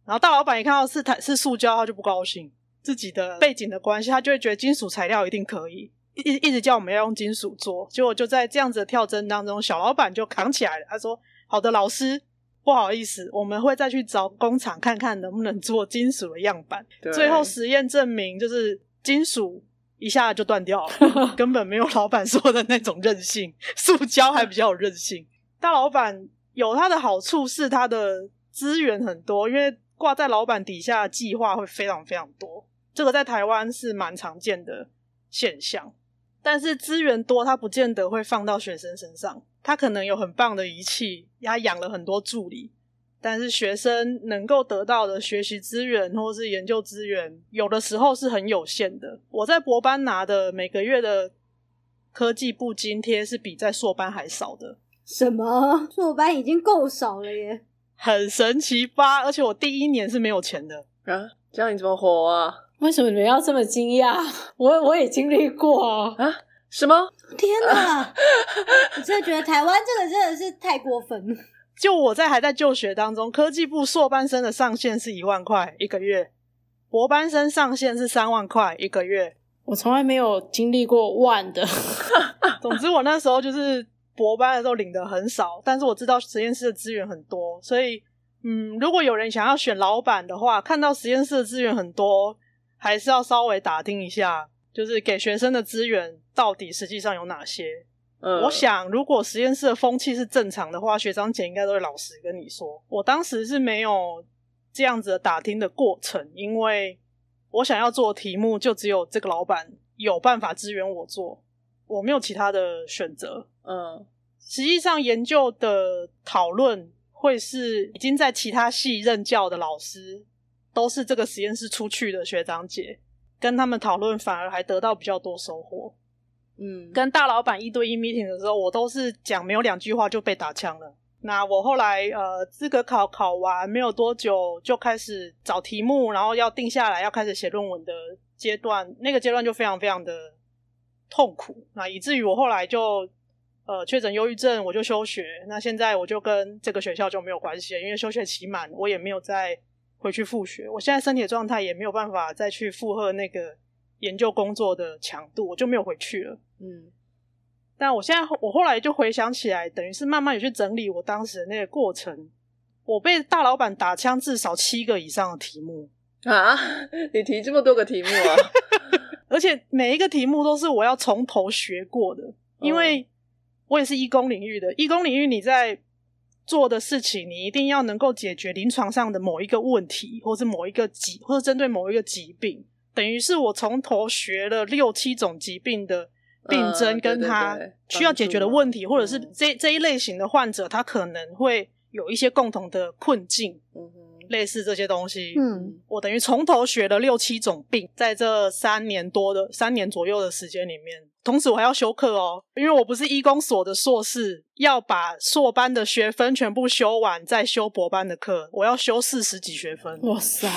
Speaker 8: 然后大老板一看到是弹是塑胶，他就不高兴。自己的背景的关系，他就会觉得金属材料一定可以，一一直叫我们要用金属做。结果就在这样子的跳针当中，小老板就扛起来了。他说：“好的，老师，不好意思，我们会再去找工厂看看能不能做金属的样板。”最后实验证明就是金属。一下就断掉了，根本没有老板说的那种韧性，塑胶还比较有韧性。大老板有他的好处是他的资源很多，因为挂在老板底下计划会非常非常多，这个在台湾是蛮常见的现象。但是资源多，他不见得会放到学生身上，他可能有很棒的仪器，他养了很多助理。但是学生能够得到的学习资源或是研究资源，有的时候是很有限的。我在博班拿的每个月的科技部津贴是比在硕班还少的。
Speaker 4: 什么？硕班已经够少了耶！
Speaker 8: 很神奇吧？而且我第一年是没有钱的
Speaker 3: 啊！这样你怎么活啊？
Speaker 1: 为什么你们要这么惊讶？我我也经历过啊！
Speaker 3: 什么？
Speaker 4: 天哪！我真的觉得台湾这个真的是太过分了。
Speaker 8: 就我在还在就学当中，科技部硕班生的上限是一万块一个月，博班生上限是三万块一个月。
Speaker 1: 我从来没有经历过万的。
Speaker 8: 总之，我那时候就是博班的时候领的很少，但是我知道实验室的资源很多，所以嗯，如果有人想要选老板的话，看到实验室的资源很多，还是要稍微打听一下，就是给学生的资源到底实际上有哪些。
Speaker 3: 嗯
Speaker 8: 我想，如果实验室的风气是正常的话，学长姐应该都会老实跟你说。我当时是没有这样子的打听的过程，因为我想要做题目就只有这个老板有办法支援我做，我没有其他的选择。
Speaker 3: 嗯
Speaker 8: 实际上，研究的讨论会是已经在其他系任教的老师，都是这个实验室出去的学长姐，跟他们讨论，反而还得到比较多收获。
Speaker 3: 嗯，
Speaker 8: 跟大老板一对一 meeting 的时候，我都是讲没有两句话就被打枪了。那我后来呃资格考考完没有多久，就开始找题目，然后要定下来要开始写论文的阶段，那个阶段就非常非常的痛苦。那以至于我后来就呃确诊忧郁症，我就休学。那现在我就跟这个学校就没有关系了，因为休学期满，我也没有再回去复学。我现在身体的状态也没有办法再去负荷那个研究工作的强度，我就没有回去了。
Speaker 3: 嗯
Speaker 8: 但我现在我后来就回想起来，等于是慢慢有去整理我当时的那个过程。我被大老板打枪至少七个以上的题目，
Speaker 3: 啊，你提这么多个题目啊？
Speaker 8: 而且每一个题目都是我要从头学过的，因为我也是医工领域的。医工领域你在做的事情，你一定要能够解决临床上的某一个问题，或是某一个疾，或者针对某一个疾病。等于是我从头学了六七种疾病的病症，跟他需要解决的问题，或者是
Speaker 3: 嗯
Speaker 8: 这这一类型的患者，他可能会有一些共同的困境，类似这些东西。
Speaker 4: 嗯，
Speaker 8: 我等于从头学了六七种病，在这三年多的三年左右的时间里面，同时我还要修课哦，因为我不是医工所的硕士，要把硕班的学分全部修完，再修博班的课，我要修四十几学分。
Speaker 1: 哇塞，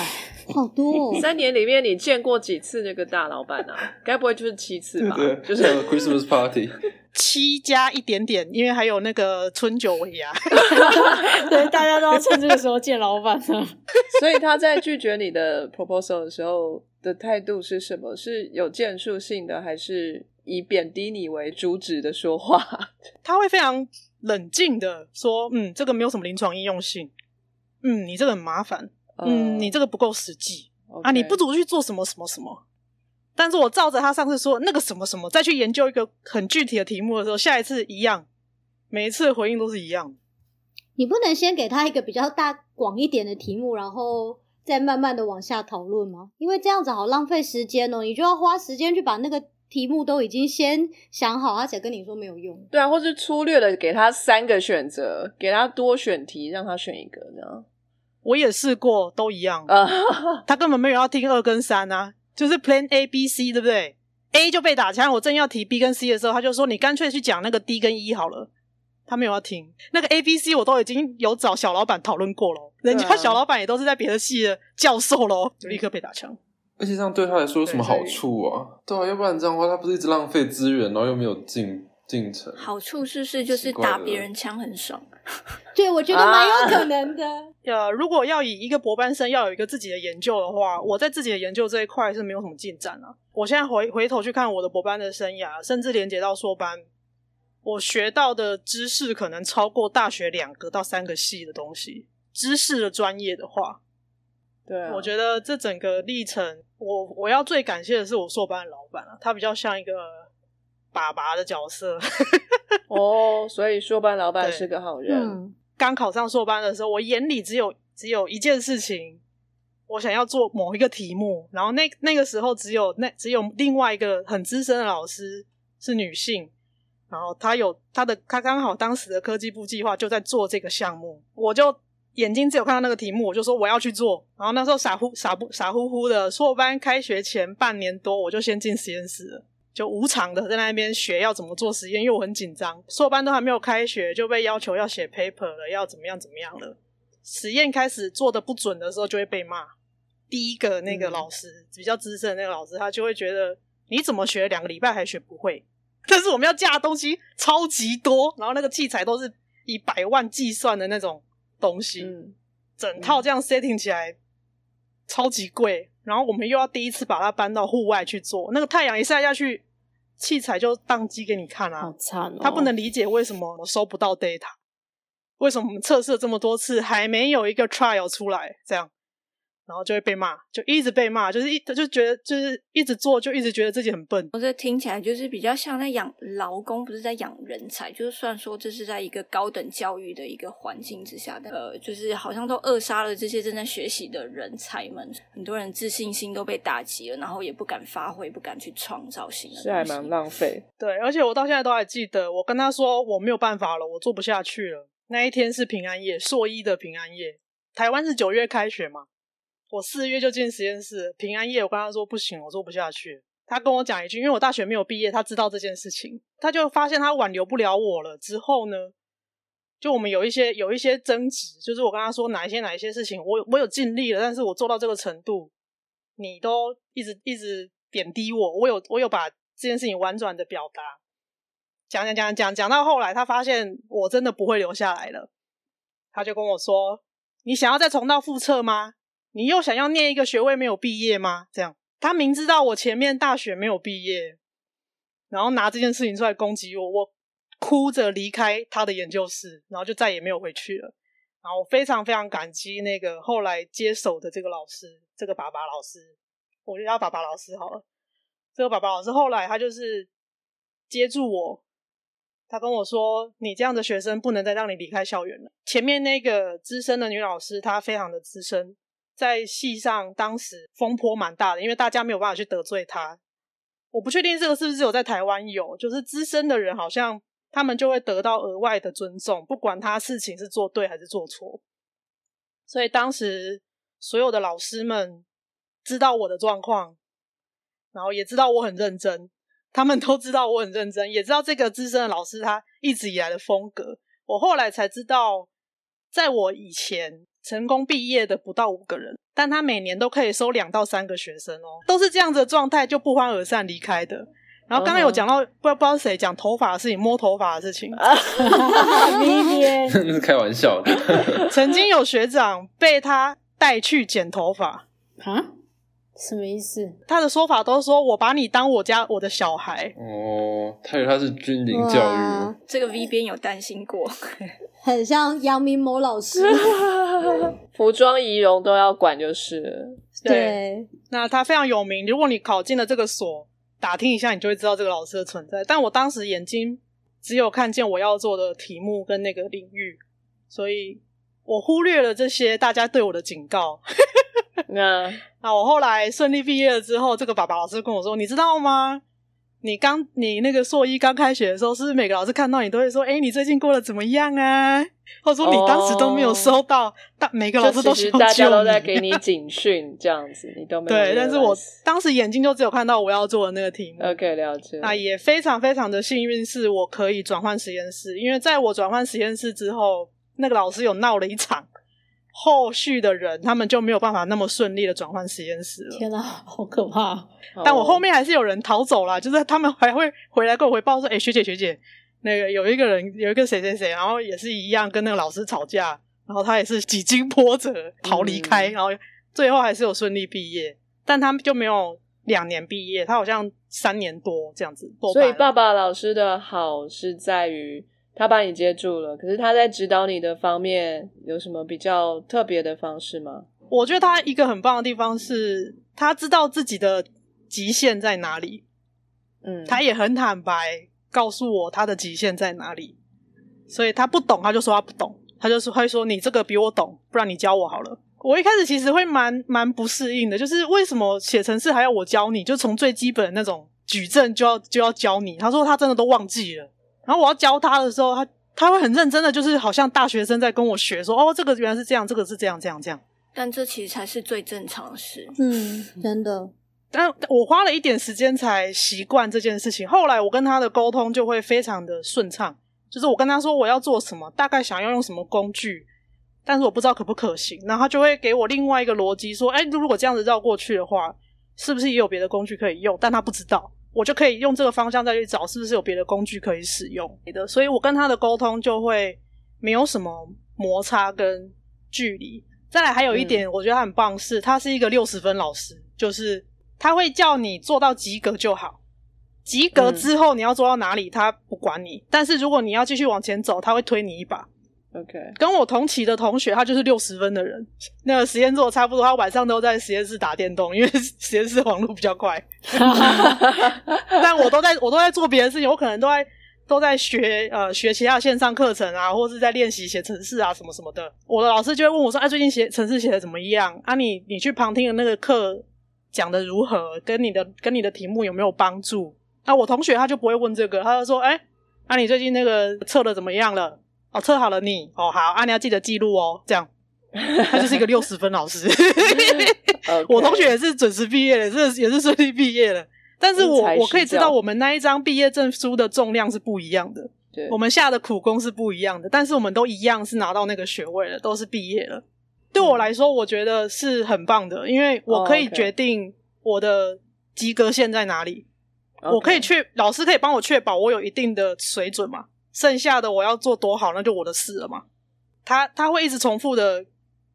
Speaker 4: 好多哦。
Speaker 3: 三年里面你见过几次那个大老板啊？该不会就是七次吧？
Speaker 7: 对，
Speaker 3: 就是
Speaker 7: Christmas party，
Speaker 8: 七加一点点，因为还有那个春酒尾牙。
Speaker 1: 对，大家都要趁这个时候见老板呢。
Speaker 3: 所以他在拒绝你的 proposal 的时候的态度是什么？是有建树性的，还是以贬低你为主旨的说话？
Speaker 8: 他会非常冷静的说：“嗯，这个没有什么临床应用性。嗯，你这个很麻烦。嗯，你这个不够实际。啊，你不如去做什么什么什么。但是我照着他上次说那个什么什么，再去研究一个很具体的题目的时候，下一次一样，每一次的回应都是一样的。
Speaker 4: 你不能先给他一个比较大广一点的题目，然后再慢慢的往下讨论吗？因为这样子好浪费时间哦，你就要花时间去把那个题目都已经先想好，而且跟你说没有用。
Speaker 3: 对啊，或是粗略的给他三个选择，给他多选题，让他选一个这样。
Speaker 8: 我也试过，都一样。
Speaker 3: 啊，
Speaker 8: 他根本没有要听二跟三啊，就是 Plan A、B、C，对不对？A 就被打枪，我正要提 B 跟 C 的时候，他就说你干脆去讲那个 D 跟 E 好了。他没有要听那个 A、B、C，我都已经有找小老板讨论过了，人家小老板也都是在别的系的教授喽，就立刻被打枪。
Speaker 7: 而且这样对他来说有什么好处啊？对啊，要不然这样的话，他不是一直浪费资源，然后又没有进进程。
Speaker 6: 好处是不是就是打别人枪很爽？
Speaker 4: 对，我觉得蛮有可能的。
Speaker 8: 呃，如果要以一个博班生要有一个自己的研究的话，我在自己的研究这一块是没有什么进展啊。我现在回回头去看我的博班的生涯，甚至连接到硕班，我学到的知识可能超过大学两个到三个系的东西。知识的专业的话，
Speaker 3: 对啊，
Speaker 8: 我觉得这整个历程，我我要最感谢的是我硕班的老板啊，他比较像一个爸爸的角色。
Speaker 3: 哦，所以硕班老板是个好人。
Speaker 4: 嗯，
Speaker 8: 刚考上硕班的时候，我眼里只有只有一件事情，我想要做某一个题目，然后那那个时候只有那只有另外一个很资深的老师是女性，然后她有她的她刚好当时的科技部计划就在做这个项目，我就眼睛只有看到那个题目，我就说我要去做，然后那时候傻乎傻不傻乎乎的，硕班开学前半年多我就先进实验室了。就无偿的在那边学要怎么做实验，因为我很紧张，硕班都还没有开学就被要求要写 paper 了，要怎么样怎么样了。实验开始做的不准的时候就会被骂。第一个那个老师、比较资深的那个老师，他就会觉得你怎么学两个礼拜还学不会？但是我们要架的东西超级多，然后那个器材都是以百万计算的那种东西，
Speaker 3: 嗯，
Speaker 8: 整套这样 setting 起来超级贵，然后我们又要第一次把它搬到户外去做，那个太阳一晒下去，器材就宕机给你看啊
Speaker 1: 好，惨哦！
Speaker 8: 他不能理解为什么我收不到 data，为什么我们测试了这么多次还没有一个 trial 出来？这样，然后就会被骂，就一直被骂，就是一就觉得就是一直做，就一直觉得自己很笨。
Speaker 6: 我这听起来就是比较像在养劳工，不是在养人才。就是虽然说这是在一个高等教育的一个环境之下的，呃，就是好像都扼杀了这些正在学习的人才们，很多人自信心都被打击了，然后也不敢发挥，不敢去创造新的
Speaker 3: 是还蛮浪费。
Speaker 8: 对，而且我到现在都还记得，我跟他说我没有办法了，我做不下去了。那一天是平安夜，硕一的平安夜。台湾是九月开学嘛，我四月就进实验室。平安夜，我跟他说不行，我做不下去。他跟我讲一句，因为我大学没有毕业，他知道这件事情，他就发现他挽留不了我了。之后呢，就我们有一些有一些争执，就是我跟他说哪一些哪一些事情，我我有尽力了，但是我做到这个程度，你都一直一直贬低我。我有我有把这件事情婉转的表达，讲讲讲讲讲到后来，他发现我真的不会留下来了，他就跟我说。你想要再重蹈覆辙吗？你又想要念一个学位没有毕业吗？这样，他明知道我前面大学没有毕业，然后拿这件事情出来攻击我，我哭着离开他的研究室，然后就再也没有回去了。然后我非常非常感激那个后来接手的这个老师，这个爸爸老师，我就叫爸爸老师好了。这个爸爸老师后来他就是接住我。他跟我说：“你这样的学生不能再让你离开校园了。”前面那个资深的女老师，她非常的资深，在戏上当时风波蛮大的，因为大家没有办法去得罪他。我不确定这个是不是有在台湾有，就是资深的人好像他们就会得到额外的尊重，不管他事情是做对还是做错。所以当时所有的老师们知道我的状况，然后也知道我很认真。他们都知道我很认真，也知道这个资深的老师他一直以来的风格。我后来才知道，在我以前成功毕业的不到五个人，但他每年都可以收两到三个学生哦，都是这样子的状态，就不欢而散离开的。然后刚刚有讲到，不知道不知道谁讲头发的事情，摸头发的事情，
Speaker 7: 是开玩笑的。
Speaker 8: 曾经有学长被他带去剪头发
Speaker 1: 啊。什么意思？
Speaker 8: 他的说法都是说我把你当我家我的小孩
Speaker 7: 哦，他以为他是军营教育。
Speaker 6: 这个 V 边有担心过，
Speaker 4: 很像杨明某老师，
Speaker 3: 服装仪容都要管就是。
Speaker 8: 对，那他非常有名。如果你考进了这个所，打听一下，你就会知道这个老师的存在。但我当时眼睛只有看见我要做的题目跟那个领域，所以我忽略了这些大家对我的警告。
Speaker 3: 那
Speaker 8: 那我后来顺利毕业了之后，这个爸爸老师跟我说：“你知道吗？你刚你那个硕一刚开学的时候，是不是每个老师看到你都会说：‘哎，你最近过得怎么样啊？’或者说你当时都没有收到，但每个老师都需要
Speaker 3: 大家都在给你警讯，这样子你都没有。
Speaker 8: 对，但是我当时眼睛就只有看到我要做的那个题目。
Speaker 3: OK，了解。
Speaker 8: 那也非常非常的幸运，是我可以转换实验室，因为在我转换实验室之后，那个老师有闹了一场。后续的人，他们就没有办法那么顺利的转换实验室了。
Speaker 1: 天哪，好可怕！
Speaker 8: 但我后面还是有人逃走了，就是他们还会回来跟我回报说：“哎，学姐学姐，那个有一个人，有一个谁谁谁，然后也是一样跟那个老师吵架，然后他也是几经波折逃离开，然后最后还是有顺利毕业，但他们就没有两年毕业，他好像三年多这样子。
Speaker 3: 所以爸爸老师的好是在于。他把你接住了，可是他在指导你的方面有什么比较特别的方式吗？
Speaker 8: 我觉得他一个很棒的地方是，他知道自己的极限在哪里，嗯，他也很坦白告诉我他的极限在哪里，所以他不懂他就说他不懂，他就是会说你这个比我懂，不然你教我好了。我一开始其实会蛮蛮不适应的，就是为什么写程式还要我教你，就从最基本的那种矩阵就要就要教你。他说他真的都忘记了。然后我要教他的时候，他他会很认真的，就是好像大学生在跟我学，说哦，这个原来是这样，这个是这样，这样，这样。
Speaker 6: 但这其实才是最正常的事。
Speaker 4: 嗯，真的。
Speaker 8: 但我花了一点时间才习惯这件事情。后来我跟他的沟通就会非常的顺畅，就是我跟他说我要做什么，大概想要用什么工具，但是我不知道可不可行，然后他就会给我另外一个逻辑，说，哎，如果这样子绕过去的话，是不是也有别的工具可以用？但他不知道。我就可以用这个方向再去找，是不是有别的工具可以使用的？所以我跟他的沟通就会没有什么摩擦跟距离。再来还有一点，我觉得他很棒，是他是一个六十分老师，就是他会叫你做到及格就好，及格之后你要做到哪里他不管你，但是如果你要继续往前走，他会推你一把。
Speaker 3: OK，
Speaker 8: 跟我同期的同学，他就是六十分的人，那个实验做的差不多，他晚上都在实验室打电动，因为 实验室网络比较快。但我都在我都在做别的事情，我可能都在都在学呃学其他的线上课程啊，或是在练习写程式啊什么什么的。我的老师就会问我说：“哎、最近写程式写的怎么样？啊你，你去旁听的那个课讲的如何？跟你的跟你的题目有没有帮助？”那我同学他就不会问这个，他就说：“哎、啊你最近那个测的怎么样了？哦，测好了你哦好，啊你要记得记录哦。”这样，他就是一个六十分老师。我同学也是准时毕业的，是也是顺利毕业了。但是我我可以知道，我们那一张毕业证书的重量是不一样的，
Speaker 3: 对，
Speaker 8: 我们下的苦功是不一样的，但是我们都一样是拿到那个学位了，都是毕业了。对我来说，我觉得是很棒的，因为我可以决定我的及格线在哪里。我可以确老师可以帮我确保我有一定的水准嘛，剩下的我要做多好那就我的事了嘛。他他会一直重复的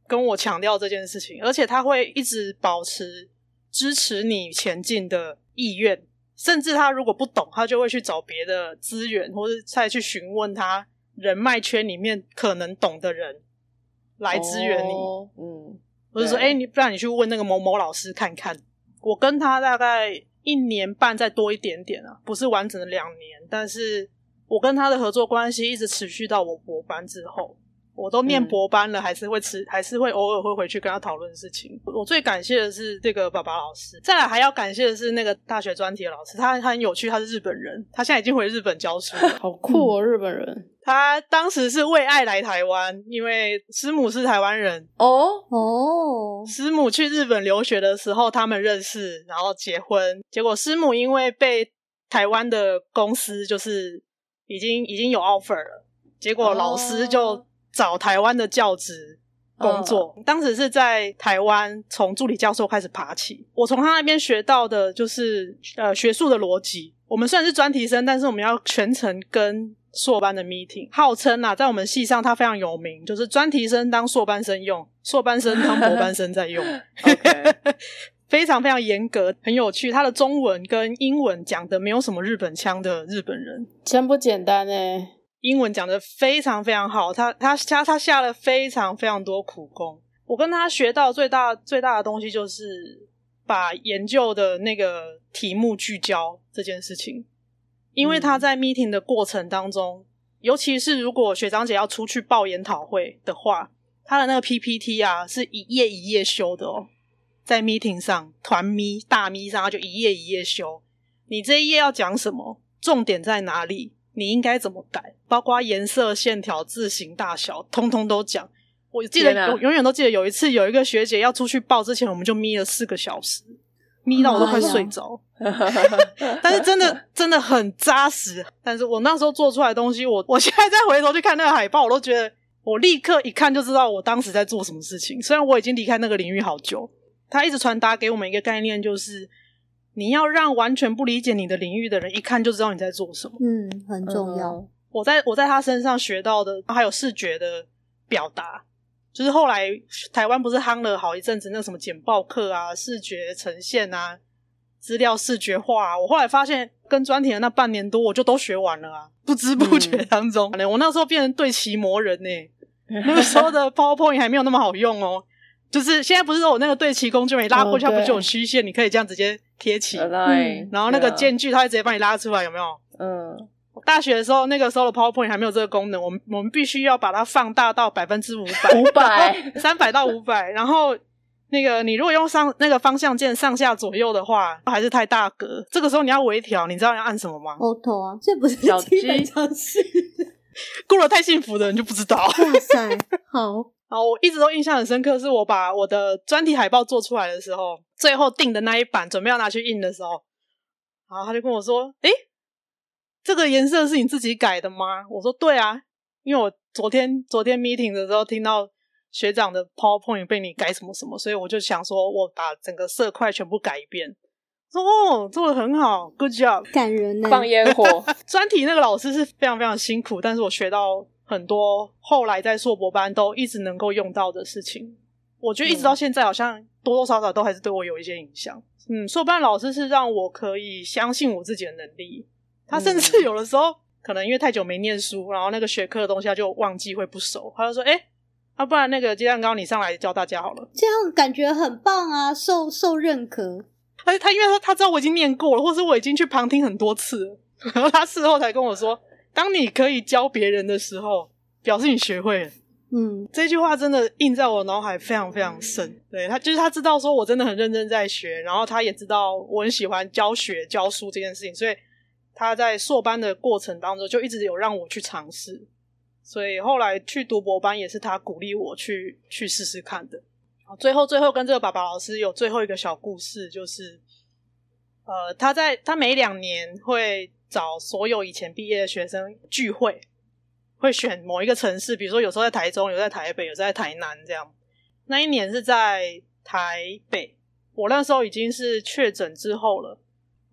Speaker 8: 跟我强调这件事情，而且他会一直保持支持你前进的意愿，甚至他如果不懂，他就会去找别的资源，或者再去询问他人脉圈里面可能懂的人来支援你。
Speaker 3: 哦嗯，
Speaker 8: 我就说，
Speaker 3: 对
Speaker 8: 哎、你不然你去问那个某某老师看看。我跟他大概一年半再多一点点啊，不是完整的两年，但是我跟他的合作关系一直持续到我博班之后。我都念
Speaker 3: 嗯
Speaker 8: 博班了，还是会吃，还是会偶尔会回去跟他讨论事情。我最感谢的是这个爸爸老师，再来还要感谢的是那个大学专题的老师，他他很有趣，他是日本人，他现在已经回日本教书了。
Speaker 1: 好酷哦，日本人。
Speaker 8: 他当时是为爱来台湾，因为师母是台湾人，
Speaker 3: 哦，
Speaker 4: 哦，
Speaker 8: 师母去日本留学的时候，他们认识，然后结婚。结果师母因为被台湾的公司就是已经已经有 offer 了，结果老师就
Speaker 3: 哦
Speaker 8: 找台湾的教职工作。当时是在台湾从助理教授开始爬起。我从他那边学到的就是呃学术的逻辑。我们虽然是专题生，但是我们要全程跟硕班的 meeting，号称啊，在我们系上他非常有名，就是专题生当硕班生用，硕班生当博班生在用。非常非常严格，很有趣。他的中文跟英文讲的没有什么日本腔的日本人，
Speaker 1: 真不简单哎！
Speaker 8: 英文讲的非常非常好。他他他他下了非常非常多苦功。我跟他学到最大最大的东西就是把研究的那个题目聚焦这件事情，因为他在 meeting 的过程当中，尤其是如果学长姐要出去报研讨会的话，他的那个 PPT 啊是一页一页修的哦，在 meeting 上团咪大咪上，他就一页一页修。你这一页要讲什么？重点在哪里？你应该怎么改？包括颜色、线条、字形大小，通通都讲。我记得我永远都记得有一次有一个学姐要出去报之前，我们就眯了四个小时，眯到我都快睡着。但是真的真的很扎实。但是我那时候做出来的东西，我我现在再回头去看那个海报，我都觉得我立刻一看就知道我当时在做什么事情。虽然我已经离开那个领域好久，他一直传达给我们一个概念，就是你要让完全不理解你的领域的人一看就知道你在做什么。
Speaker 4: 嗯，很重要。
Speaker 3: 嗯
Speaker 8: 我在我在他身上学到的，还有视觉的表达，就是后来台湾不是夯了好一阵子那什么简报课啊、视觉呈现啊、资料视觉化、啊。我后来发现，跟专题的那半年多，我就都学完了啊，不知不觉当中，我那时候变成对齐魔人呢、那个时候的 PowerPoint 还没有那么好用哦。就是现在不是说我那个对齐工具，你拉过去，
Speaker 1: 哦
Speaker 8: 它不就有
Speaker 1: 对
Speaker 8: 曲线，你可以这样直接贴齐
Speaker 3: ，Align，
Speaker 8: 然后那个间距它会直接帮你拉出来，有没有？
Speaker 3: 嗯
Speaker 8: 大学的时候，那个时候的 PowerPoint 还没有这个功能，我们我们必须要把它放大到百分之五百，
Speaker 3: 五百
Speaker 8: 三百到五百，然后那个你如果用上那个方向键上下左右的话，还是太大格。这个时候你要微调，你知道要按什么吗
Speaker 4: ？auto 啊，这不是
Speaker 3: 小
Speaker 4: 基本
Speaker 3: 鸡
Speaker 4: 常识。
Speaker 8: 过了太幸福的人就不知道。
Speaker 4: 哇塞，好，
Speaker 8: 然后我一直都印象很深刻，是我把我的专题海报做出来的时候，最后定的那一版准备要拿去印的时候，然后他就跟我说：“诶，这个颜色是你自己改的吗？”我说：“对啊，因为我昨天昨天 meeting 的时候听到学长的 PowerPoint 被你改什么什么，所以我就想说我把整个色块全部改一遍。”说：“哦，做的很好，Good job。”
Speaker 4: 感人呢。
Speaker 3: 放烟火，
Speaker 8: 专题那个老师是非常非常辛苦，但是我学到很多后来在硕博班都一直能够用到的事情。我觉得一直到现在，好像多多少少都还是对我有一些影响。嗯，硕班老师是让我可以相信我自己的能力。他甚至有的时候，可能因为太久没念书，然后那个学科的东西他就忘记会不熟，他就说：“哎、要、不然那个鸡蛋糕你上来教大家好了。
Speaker 4: 这样感觉很棒啊，受受认可。
Speaker 8: 他他因为他他知道我已经念过了，或是我已经去旁听很多次了，然后他事后才跟我说，当你可以教别人的时候，表示你学会了。
Speaker 4: 嗯，
Speaker 8: 这句话真的印在我脑海非常非常深。对他，就是他知道说我真的很认真在学，然后他也知道我很喜欢教学教书这件事情，所以他在硕班的过程当中就一直有让我去尝试。所以后来去读博班也是他鼓励我去去试试看的。好最后最后跟这个爸爸老师有最后一个小故事，就是呃，他在他每两年会找所有以前毕业的学生聚会，会选某一个城市，比如说有时候在台中，有在台北，有在台南这样。那一年是在台北，我那时候已经是确诊之后了。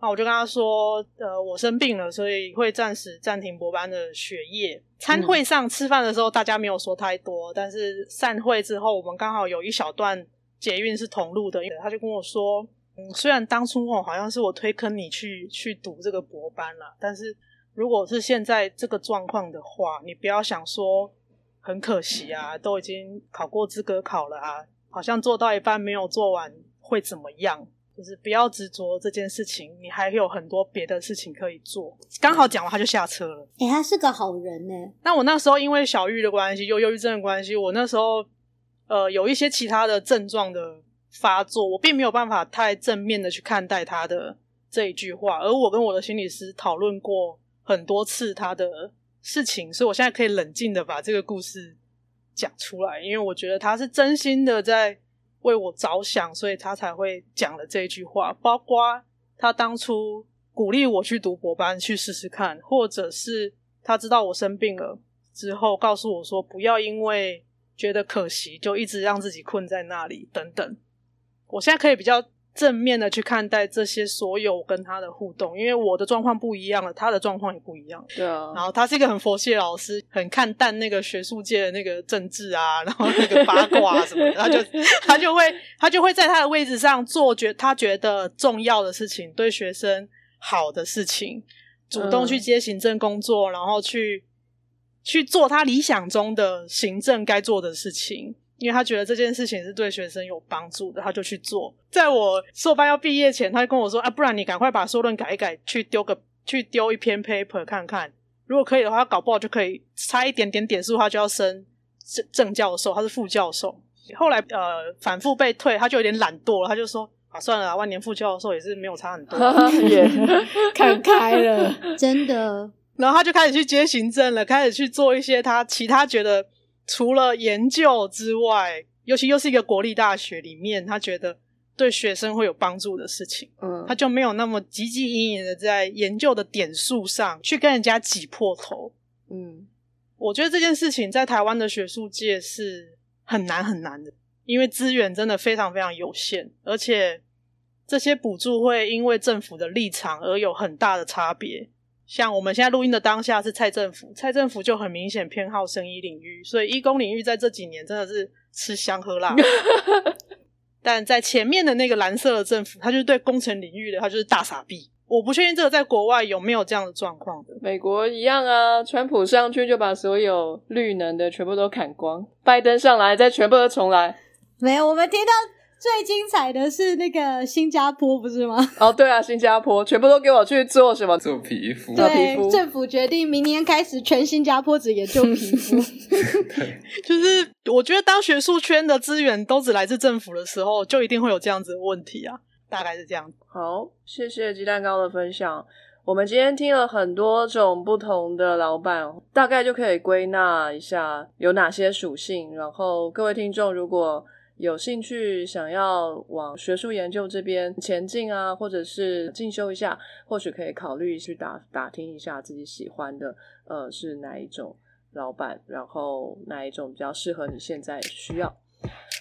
Speaker 8: 那我就跟他说，呃，我生病了，所以会暂时暂停博班的学业。餐会上吃饭的时候，大家没有说太多，但是散会之后，我们刚好有一小段捷运是同路的，他就跟我说，嗯，虽然当初哦好像是我推坑你去去读这个博班啦，但是如果是现在这个状况的话，你不要想说很可惜啊，都已经考过资格考了啊，好像做到一半没有做完会怎么样？就是不要执着这件事情，你还有很多别的事情可以做。刚好讲完他就下车了。
Speaker 4: 哎、他是个好人呢。
Speaker 8: 那我那时候因为小玉的关系，又忧郁症的关系，我那时候呃有一些其他的症状的发作，我并没有办法太正面的去看待他的这一句话。而我跟我的心理师讨论过很多次他的事情，所以我现在可以冷静的把这个故事讲出来，因为我觉得他是真心的在为我着想，所以他才会讲了这一句话，包括他当初鼓励我去读博班去试试看，或者是他知道我生病了之后，告诉我说不要因为觉得可惜就一直让自己困在那里等等。我现在可以比较正面的去看待这些所有跟他的互动，因为我的状况不一样了，他的状况也不一样。
Speaker 3: 对啊，
Speaker 8: 然后他是一个很佛系的老师，很看淡那个学术界的那个政治啊，然后那个八卦啊什么的，他就 他就会他就会在他的位置上做觉他觉得重要的事情，对学生好的事情，主动去接行政工作，然后去去做他理想中的行政该做的事情。因为他觉得这件事情是对学生有帮助的，他就去做。在我硕班要毕业前，他就跟我说：“啊，不然你赶快把硕论改一改，去丢个去丢一篇 paper 看看，如果可以的话，搞不好就可以差一点点点数，他就要升正正教授，他是副教授。后来呃反复被退，他就有点懒惰了，他就说：啊，算了啦，万年副教授也是没有差很多。
Speaker 3: 也
Speaker 1: 看开了，
Speaker 4: 真的，
Speaker 8: 然后他就开始去接行政了，开始去做一些他其他觉得除了研究之外，尤其又是一个国立大学里面，他觉得对学生会有帮助的事情，
Speaker 3: 嗯
Speaker 8: 他就没有那么汲汲营营的在研究的点数上去跟人家挤破头。
Speaker 3: 嗯
Speaker 8: 我觉得这件事情在台湾的学术界是很难很难的，因为资源真的非常非常有限，而且这些补助会因为政府的立场而有很大的差别。像我们现在录音的当下是蔡政府，蔡政府就很明显偏好生医领域，所以医工领域在这几年真的是吃香喝辣。但在前面的那个蓝色的政府，他就是对工程领域的，他就是大傻逼。我不确定这个在国外有没有这样的状况的。
Speaker 3: 美国一样啊，川普上去就把所有绿能的全部都砍光，拜登上来再全部都重来。
Speaker 4: 没有。我们听到最精彩的是那个新加坡，不是吗？
Speaker 3: 哦，对啊，新加坡全部都给我去做什么？
Speaker 7: 做皮肤，
Speaker 4: 对，政府决定明年开始全新加坡只研究皮肤。
Speaker 8: 就是我觉得当学术圈的资源都只来自政府的时候，就一定会有这样子的问题啊，大概是这样。
Speaker 3: 好，谢谢鸡蛋糕的分享。我们今天听了很多种不同的老板，大概就可以归纳一下有哪些属性。然后各位听众如果有兴趣想要往学术研究这边前进啊，或者是进修一下，或许可以考虑去打打听一下自己喜欢的呃是哪一种老板，然后哪一种比较适合你现在需要。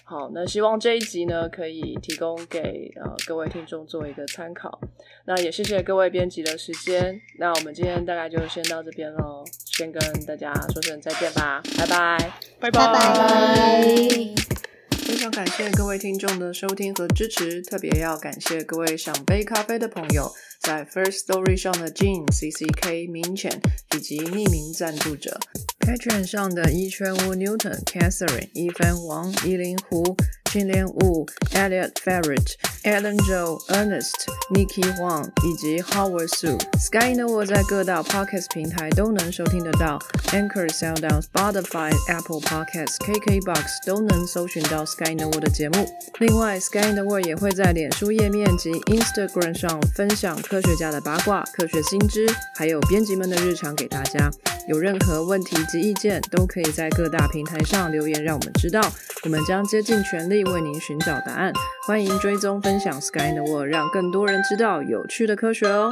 Speaker 3: 好，那希望这一集呢可以提供给呃各位听众做一个参考。那也谢谢各位编辑的时间。那我们今天大概就先到这边喽，先跟大家说声再见吧，拜拜
Speaker 8: 拜。
Speaker 4: 拜拜
Speaker 3: 拜。非常感谢各位听众的收听和支持，特别要感谢各位想杯咖啡的朋友，在 First Story 上的 Jean、CCK、明浅以及匿名赞助者，Patreon 上的一圈屋 Newton、Catherine、一帆王、依林胡、金莲雾、Elliot Ferret、Alan Joe、Ernest、Nikki Huang 以及 Howard Su。Sky in the World 在各大 Podcast 平台都能收听得到，Anchor、SoundOn、Spotify、Apple Podcasts、KKBox 都能搜寻到 Sky in the World 的节目。另外，Sky in the World 也会在脸书页面及 Instagram 上分享科学家的八卦、科学新知，还有编辑们的日常给大家。有任何问题及意见，都可以在各大平台上留言，让我们知道，我们将竭尽全力为您寻找答案。欢迎追踪分享 Sky in the World，让更多人知道有趣的科学哦。